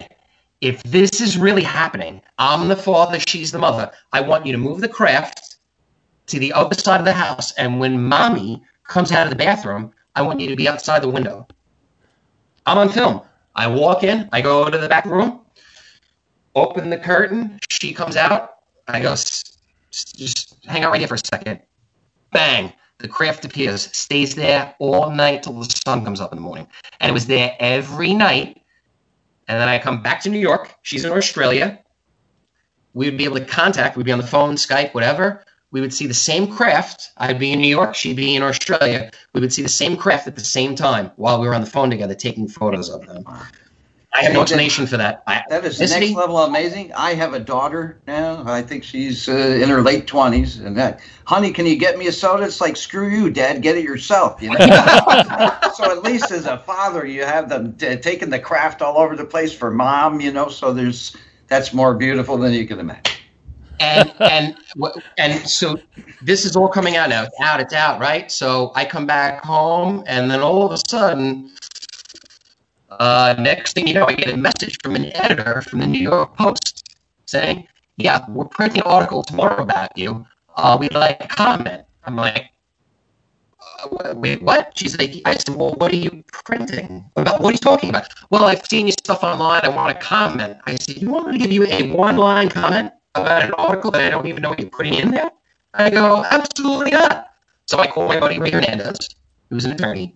if this is really happening, I'm the father. She's the mother. I want you to move the craft to the other side of the house, and when mommy comes out of the bathroom, I want you to be outside the window." I'm on film. I walk in. I go to the back room open the curtain. She comes out. I go, "S- s- just hang out right here for a second. Bang. The craft appears, stays there all night till the sun comes up in the morning. And it was there every night. And then I come back to New York. She's in Australia. We would be able to contact. We'd be on the phone, Skype, whatever. We would see the same craft. I'd be in New York. She'd be in Australia. We would see the same craft at the same time while we were on the phone together taking photos of them. I have no explanation for that. I, That is next ethnicity? level amazing. I have a daughter now. I think she's uh, in her late twenties, and that, honey, can you get me a soda? It's like screw you, Dad, get it yourself. You know. [LAUGHS] so at least as a father, you have them t- taking the craft all over the place for mom. You know, so there's that's more beautiful than you can imagine. and and and so this is all coming out now. It's out. It's out. Right. So I come back home, and then all of a sudden, uh, next thing you know, I get a message from an editor from the New York Post saying, "Yeah, we're printing an article tomorrow about you. Uh, we'd like a comment." I'm like. Uh, Wait, what? She's like, I said, well, what are you printing? About what are you talking about? Well, I've seen your stuff online. I want to comment. I said, you want me to give you a one-line comment about an article that I don't even know what you're putting in there? I go, absolutely not. So I call my buddy Rey Hernandez, who's an attorney.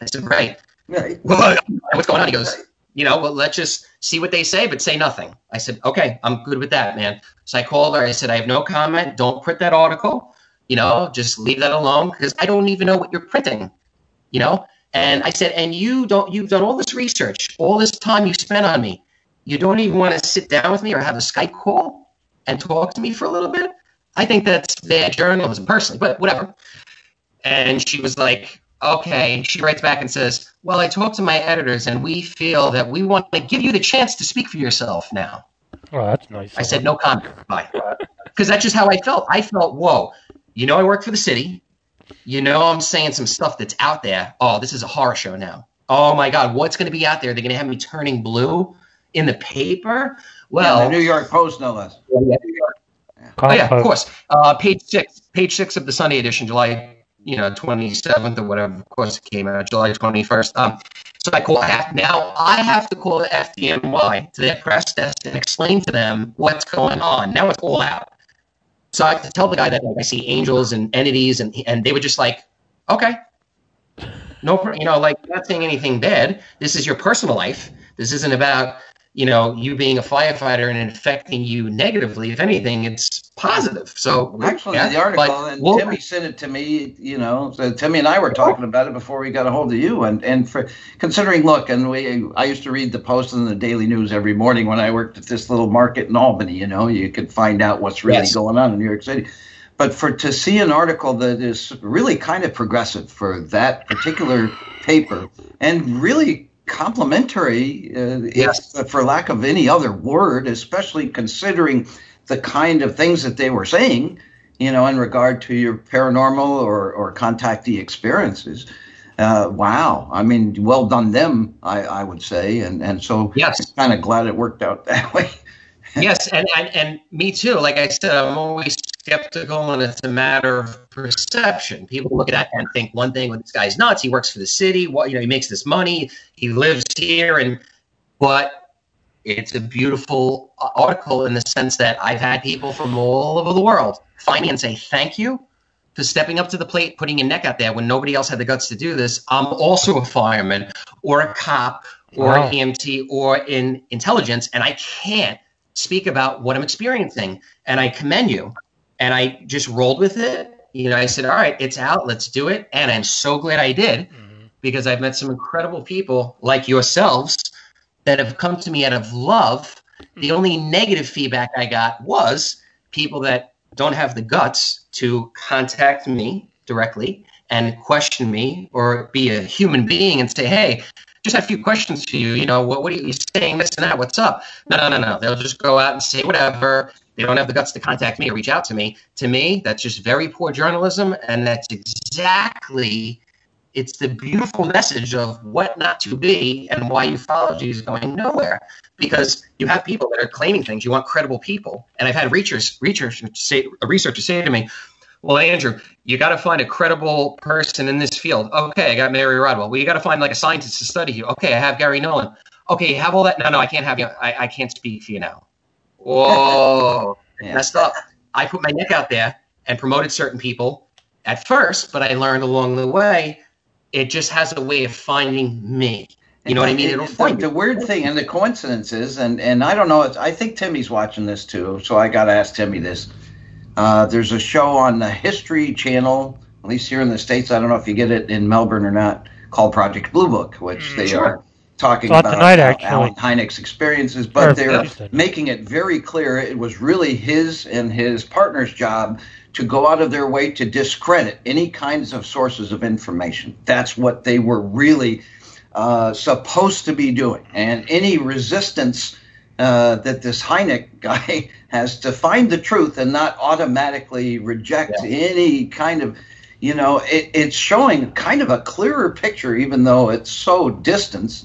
I said, Rey, Right. well, [LAUGHS] what's going on? He goes, you know, well, let's just see what they say, but say nothing. I said, okay, I'm good with that, man. So I called her. I said, I have no comment. Don't print that article. You know, just leave that alone because I don't even know what you're printing. You know, and I said, and you don't. You've done all this research, all this time you spent on me. You don't even want to sit down with me or have a Skype call and talk to me for a little bit. I think that's bad journalism, personally, but whatever. And she was like, okay. She writes back and says, well, I talked to my editors and we feel that we want to give you the chance to speak for yourself now. Oh, that's nice. I said, no comment. Bye. [LAUGHS] Because that's just how I felt. I felt, whoa, you know, I work for the city. You know, I'm saying some stuff that's out there. Oh, this is a horror show now. Oh my God, what's going to be out there? They're going to have me turning blue in the paper? Well, the New York Post, no less. Oh yeah, of course. Uh, page six, page six of the Sunday edition, July, you know, twenty seventh or whatever. Of course, it came out July twenty first. Um, so I call now. I have to call the FDNY to their press desk and explain to them what's going on. Now it's all out. So I have to tell the guy that like, I see angels and entities, and and they were just like, okay, no, you know, like not saying anything bad. This is your personal life. This isn't about you know you being a firefighter and infecting you negatively. If anything, it's positive. So Actually, yeah, the article, and we'll- Timmy sent it to me. You know, so Timmy and I were talking about it before we got a hold of you. And and for considering, look, and we, I used to read the Post and the Daily News every morning when I worked at this little market in Albany. You know, you could find out what's really Yes. going on in New York City. But for to see an article that is really kind of progressive for that particular paper and really complimentary, uh, Yes. if- for lack of any other word, especially considering the kind of things that they were saying, you know, in regard to your paranormal or, or contactee experiences. Uh, wow. I mean, well done them, I, I would say. And, and so Yes. I'm kind of glad it worked out [LAUGHS] that way. yes, and, and and me too. Like I said, I'm always skeptical, and it's a matter of perception. People look at that and think one thing: well, this guy's nuts. He works for the city. What you know, he makes this money. He lives here, and but it's a beautiful uh, article in the sense that I've had people from all over the world find me and say thank you for stepping up to the plate, putting your neck out there when nobody else had the guts to do this. I'm also a fireman or a cop or Wow. an EMT or in intelligence, and I can't speak about what I'm experiencing. And I commend you and I just rolled with it. You know, I said, "All right, it's out. Let's do it." And I'm so glad I did because I've met some incredible people like yourselves that have come to me out of love. The mm-hmm. only negative feedback I got was people that don't have the guts to contact me directly and question me or be a human being and say, "Hey, just have a few questions for you. You know, what, what are you saying? This and that. What's up? No, no, no, no. They'll just go out and say whatever. They don't have the guts to contact me or reach out to me. To me, that's just very poor journalism, and that's exactly. It's the beautiful message of what not to be and why ufology is going nowhere. Because you have people that are claiming things. You want credible people, and I've had researchers, researchers say, a researcher say to me, well, Andrew, you got to find a credible person in this field. Okay, I got Mary Rodwell. Well, you got to find like a scientist to study you. Okay, I have Garry Nolan. Okay, you have all that. No, no, I can't have you. I, I can't speak for you now. Whoa, [LAUGHS] Yeah. messed up. I put my neck out there and promoted certain people at first, but I learned along the way. It just has a way of finding me. You know what I mean? It'll the, find the you. weird thing and the coincidence is, and, and I don't know, it's- I think Timmy's watching this too, so I got to ask Timmy this. Uh, there's a show on the History Channel, at least here in the States. I don't know if you get it in Melbourne or not, called Project Blue Book, which they Sure. are talking Saw about tonight, Al- actually. Allen Hynek's experiences, Or but they're making it very clear it was really his and his partner's job to go out of their way to discredit any kinds of sources of information. That's what they were really uh, supposed to be doing. And any resistance uh, that this Hynek guy [LAUGHS] has to find the truth and not automatically reject any kind of, you know, it, it's showing kind of a clearer picture, even though it's so distant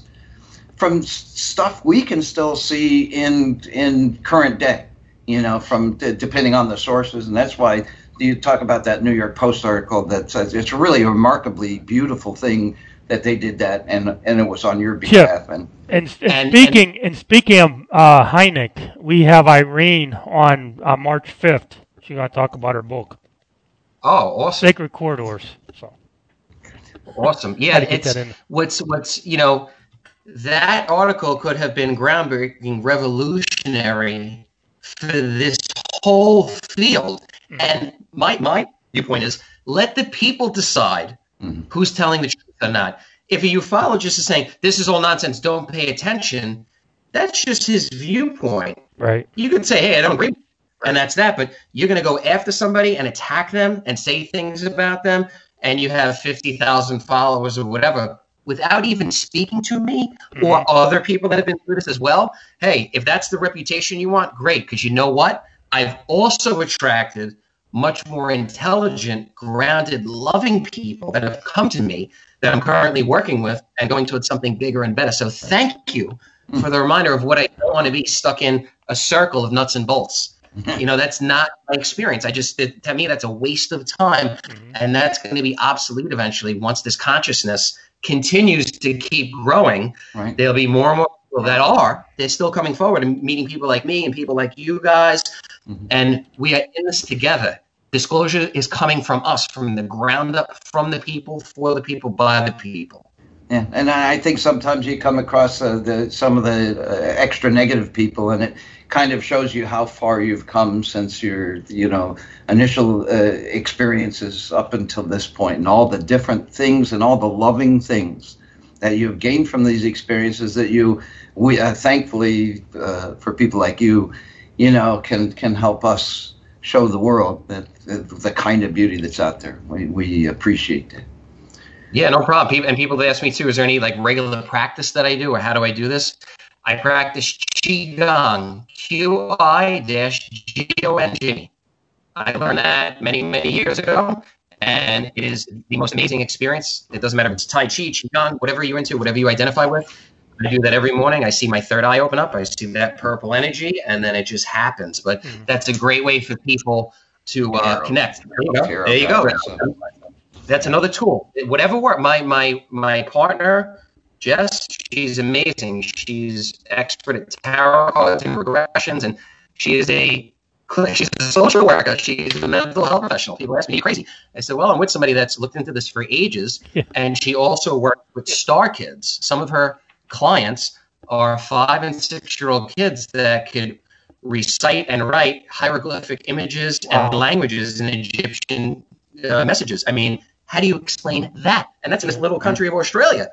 from stuff we can still see in in current day. You know, from d- depending on the sources, and that's why you talk about that New York Post article that says it's really a remarkably beautiful thing that they did that, and and it was on your Yeah. behalf. And And, and, And- speaking and speaking of uh, Hynek, we have Irene on uh, March fifth. She's going to talk about her book, Oh, awesome. Sacred Corridors. So Awesome. Yeah, Had get it's that in. what's what's you know that article could have been groundbreaking, revolutionary for this whole field. Mm-hmm. And my my viewpoint is let the people decide Mhm. who's telling the truth or not. If a ufologist is saying this is all nonsense, don't pay attention, that's just his viewpoint. right, You could say, hey, I don't agree. And that's that. But you're going to go after somebody and attack them and say things about them, and you have 50,000 followers or whatever without even speaking to me mm-hmm. or other people that have been through this as well. Hey, if that's the reputation you want, great. Because you know what? I've also attracted much more intelligent, grounded, loving people that have come to me that I'm currently working with and going towards something bigger and better. So thank you mm. for the reminder of what I don't want to be stuck in a circle of nuts and bolts. [LAUGHS] you know, that's not my experience. I just, it, to me, that's a waste of time. Mm-hmm. And that's going to be obsolete eventually once this consciousness continues to keep growing. right, There'll be more and more people that are. They're still coming forward and meeting people like me and people like you guys. Mhm. And we are in this together. Disclosure is coming from us, from the ground up, from the people, for the people, by the people. Yeah, and I think sometimes you come across uh, the some of the uh, extra negative people, and it kind of shows you how far you've come since your you know initial uh, experiences up until this point, and all the different things and all the loving things that you've gained from these experiences that you we uh, thankfully uh, for people like you, you know, can can help us show the world that, the kind of beauty that's out there. We we appreciate it. Yeah, no problem. And people they ask me too, is there any like regular practice that I do or how do I do this? I practice Qigong, Q I dash G O N G. I learned that many, many years ago, and it is the most amazing experience. It doesn't matter if it's Tai Chi, Qigong, whatever you're into, whatever you identify with. I do that every morning. I see my third eye open up. I see that purple energy, and then it just happens. But Mhm. that's a great way for people to uh, connect. There you go. There you go. That's another tool. Whatever work. My my my partner, Jess, she's amazing. She's expert at tarot cards and regressions, and she is a she's a social worker. She's a mental health professional. People ask me, "You crazy?" I said, "Well, I'm with somebody that's looked into this for ages, Yeah. and she also worked with star kids. Some of her clients are five and six year old kids that could recite and write hieroglyphic images and languages in Egyptian uh, messages. I mean, how do you explain that? And that's in this little country of Australia.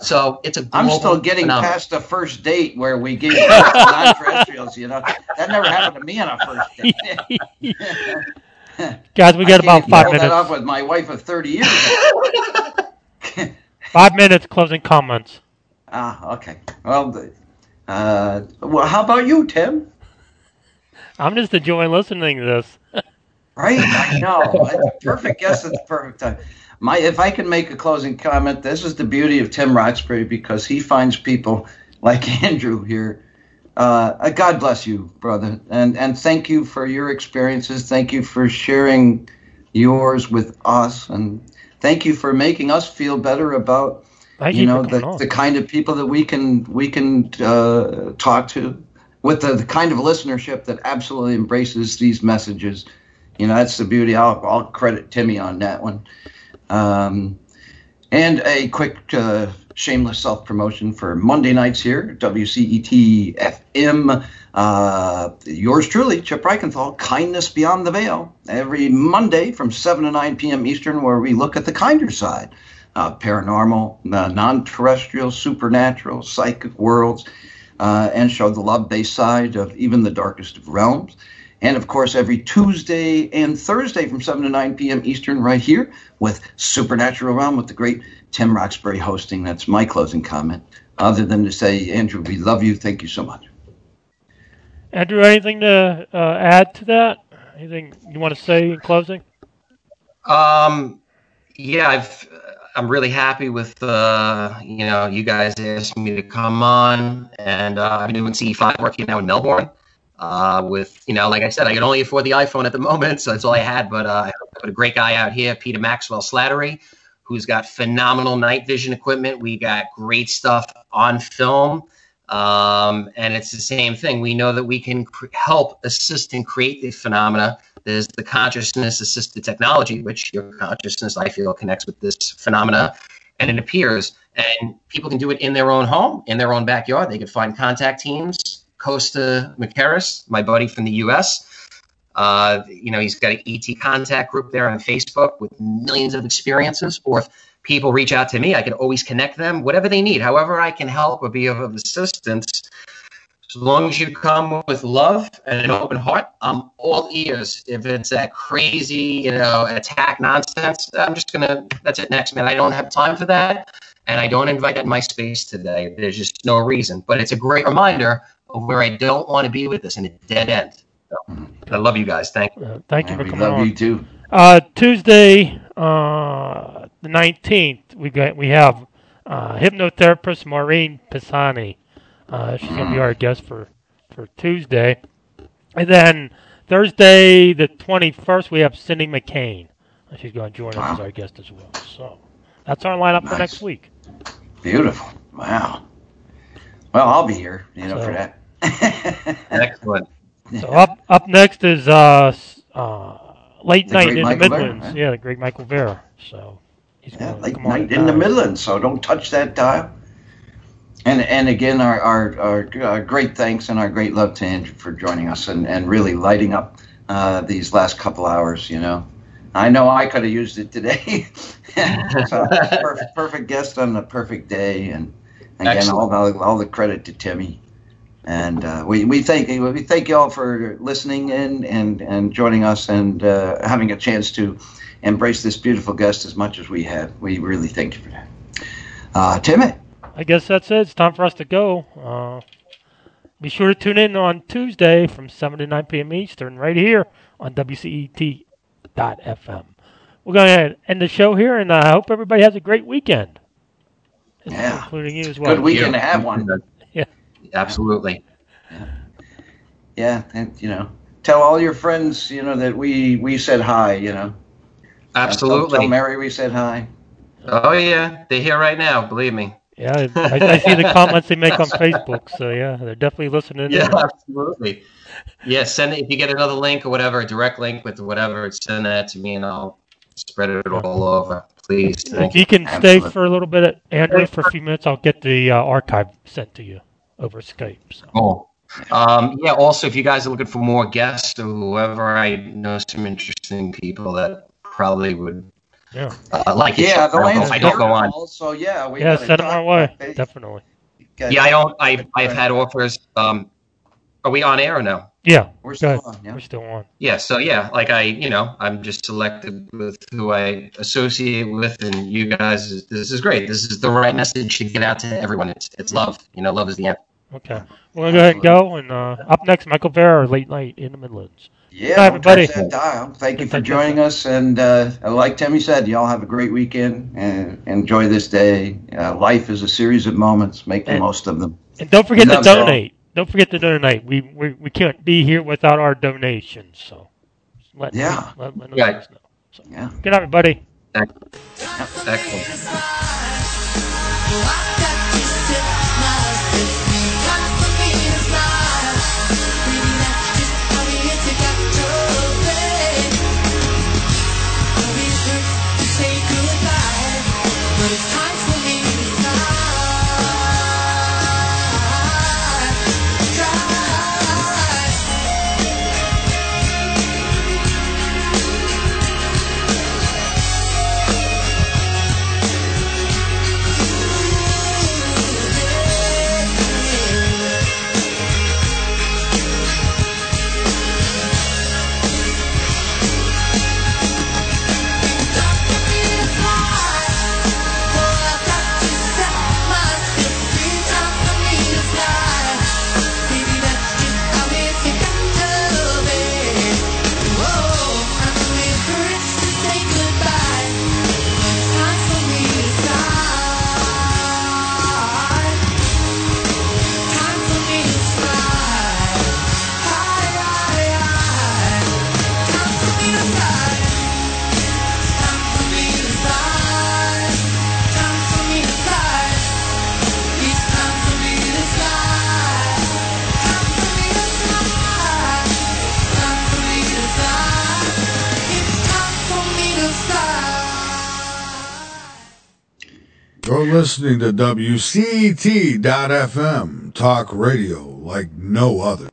So it's a I'm still getting phenomenon. past the first date where we gave [LAUGHS] non-terrestrials. You know, that never happened to me on a first date. [LAUGHS] Guys, we got I about five minutes. that off minutes. with my wife of 30 years. [LAUGHS] Five minutes closing comments. ah, okay. Well, uh, well, how about you, Tim? I'm just enjoying listening to this. Right? I know. It's a perfect guess at the perfect time. My, if I can make a closing comment, this is the beauty of Tim Roxbury because he finds people like [LAUGHS] Andrew here. Uh, uh, God bless you, brother, and and thank you for your experiences. Thank you for sharing yours with us, and thank you for making us feel better about Thank you you, know the, on. the kind of people that we can we can uh, talk to with the, the kind of listenership that absolutely embraces these messages you know that's the beauty i'll, I'll credit timmy on that one um, and a quick uh, shameless self-promotion for monday nights here wcet fm uh, yours truly chip reichenthal kindness beyond the veil every monday from 7 to 9 p.m eastern where we look at the kinder side uh, paranormal, uh, non-terrestrial, supernatural, psychic worlds, uh, and show the love-based side of even the darkest of realms. And of course, every Tuesday and Thursday from 7 to 9 p.m. Eastern, right here with Supernatural Realm with the great Tim Roxbury hosting. That's my closing comment. Other than to say, Andrew, we love you. Thank you so much. Andrew, anything to uh, add to that? Anything you want to say in closing? Um, yeah, I've I'm really happy with uh, you know you guys asked me to come on, and uh, I've been doing CE5 working now in Melbourne. Uh, with you know, like I said, I can only afford the iPhone at the moment, so that's all I had. But uh, I put a great guy out here, Peter Maxwell Slattery, who's got phenomenal night vision equipment. We got great stuff on film. Um, and it's the same thing. We know that we can cr- help assist and create the phenomena. There's the consciousness assisted technology, which your consciousness, I feel, connects with this phenomena and it appears. And people can do it in their own home, in their own backyard. They can find contact teams. Kosta Makreas, my buddy from the US, uh, you know, he's got an ET contact group there on Facebook with millions of experiences. Or if people reach out to me, I can always connect them, whatever they need, however I can help or be of, assistance. As long as you come with love and an open heart, I'm all ears. If it's that crazy, you know, attack nonsense, I'm just gonna. That's it. Next, man. I don't have time for that, and I don't invite in my space today. There's just no reason. But it's a great reminder where I don't want to be with this in a dead end. So, I love you guys. Thank you. Uh, thank you And for we coming love on. you too. Uh, Tuesday, uh, the nineteenth, we got we have uh, hypnotherapist Maureen Pisani. Uh, she's gonna be our guest for for Tuesday, and then Thursday, the twenty-first, we have Cindy McCain. She's going to join us as our guest as well. So that's our lineup for next week. Beautiful. Wow. Well, I'll be here, you know, for that. [LAUGHS] Excellent. So up up next is uh, uh, late The night in Michael the Vara, Midlands. Yeah, the great Michael Vara. So he's Yeah, gonna late come night at in the. Midlands, so don't touch that dial. And and again, our our, our, our great thanks and our great love to Andrew for joining us and, and really lighting up uh, these last couple hours. You know, I know I could have used it today. [LAUGHS] so [LAUGHS] perfect, perfect guest on the perfect day, and again, all the, all the credit to Timmy. And uh, we, we thank we thank you all for listening in and, and joining us and uh, having a chance to embrace this beautiful guest as much as we have. We really thank you for that. Uh, Timmy, I guess that's it. It's time for us to go. Uh, be sure to tune in on Tuesday from 7 to 9 p.m. Eastern, right here on WCET.FM. We're going to end the show here, and I hope everybody has a great weekend, Yeah. including you as well. good weekend to have one. Yeah. Absolutely. Yeah, and you know, tell all your friends, you know, that we we said hi. You know, Absolutely. tell Mary we said hi. Oh yeah, they're here right now. Believe me. Yeah, I, I see the comments they make on Facebook, so yeah, they're definitely listening. Yeah, in. absolutely. Yeah, send it if you get another link or whatever, a direct link with whatever. Send that to me and I'll spread it all over. Please. If Thank you. you can stay Absolutely. for a little bit, Andrew, for a few minutes, I'll get the uh, archive sent to you over Skype. So. Cool. Um, yeah. Also, if you guys are looking for more guests or whoever, I know some interesting people that probably would Yeah. uh, like it. Yeah, the I don't go- Lance I don't go on. Call, So yeah, we Yeah, send them our way. Definitely. Yeah, I don't. I I've had offers. Um, are we on air or no? Yeah. We're still on. Yeah. We're still on. Yeah. So yeah, like I, you know, I'm just selective with who I associate with, and you guys. This is great. This is the right message to get out to everyone. It's it's love. You know, love is the answer. Okay. We're gonna go ahead and go. And uh, up next, Michael Vara, late night in the Midlands. Yeah, Bye, everybody. that dial. Thank you for joining us, and uh, like Timmy said, y'all have a great weekend and enjoy this day. Uh, life is a series of moments. Make the And- most of them. And don't forget to Love y'all. donate. Don't forget to donate. We we, we can't be here without our donations. So let Yeah. let, let Yeah. us know. So, Yeah. good night, everybody. Excellent. You're listening to WCET.FM, talk radio like no other.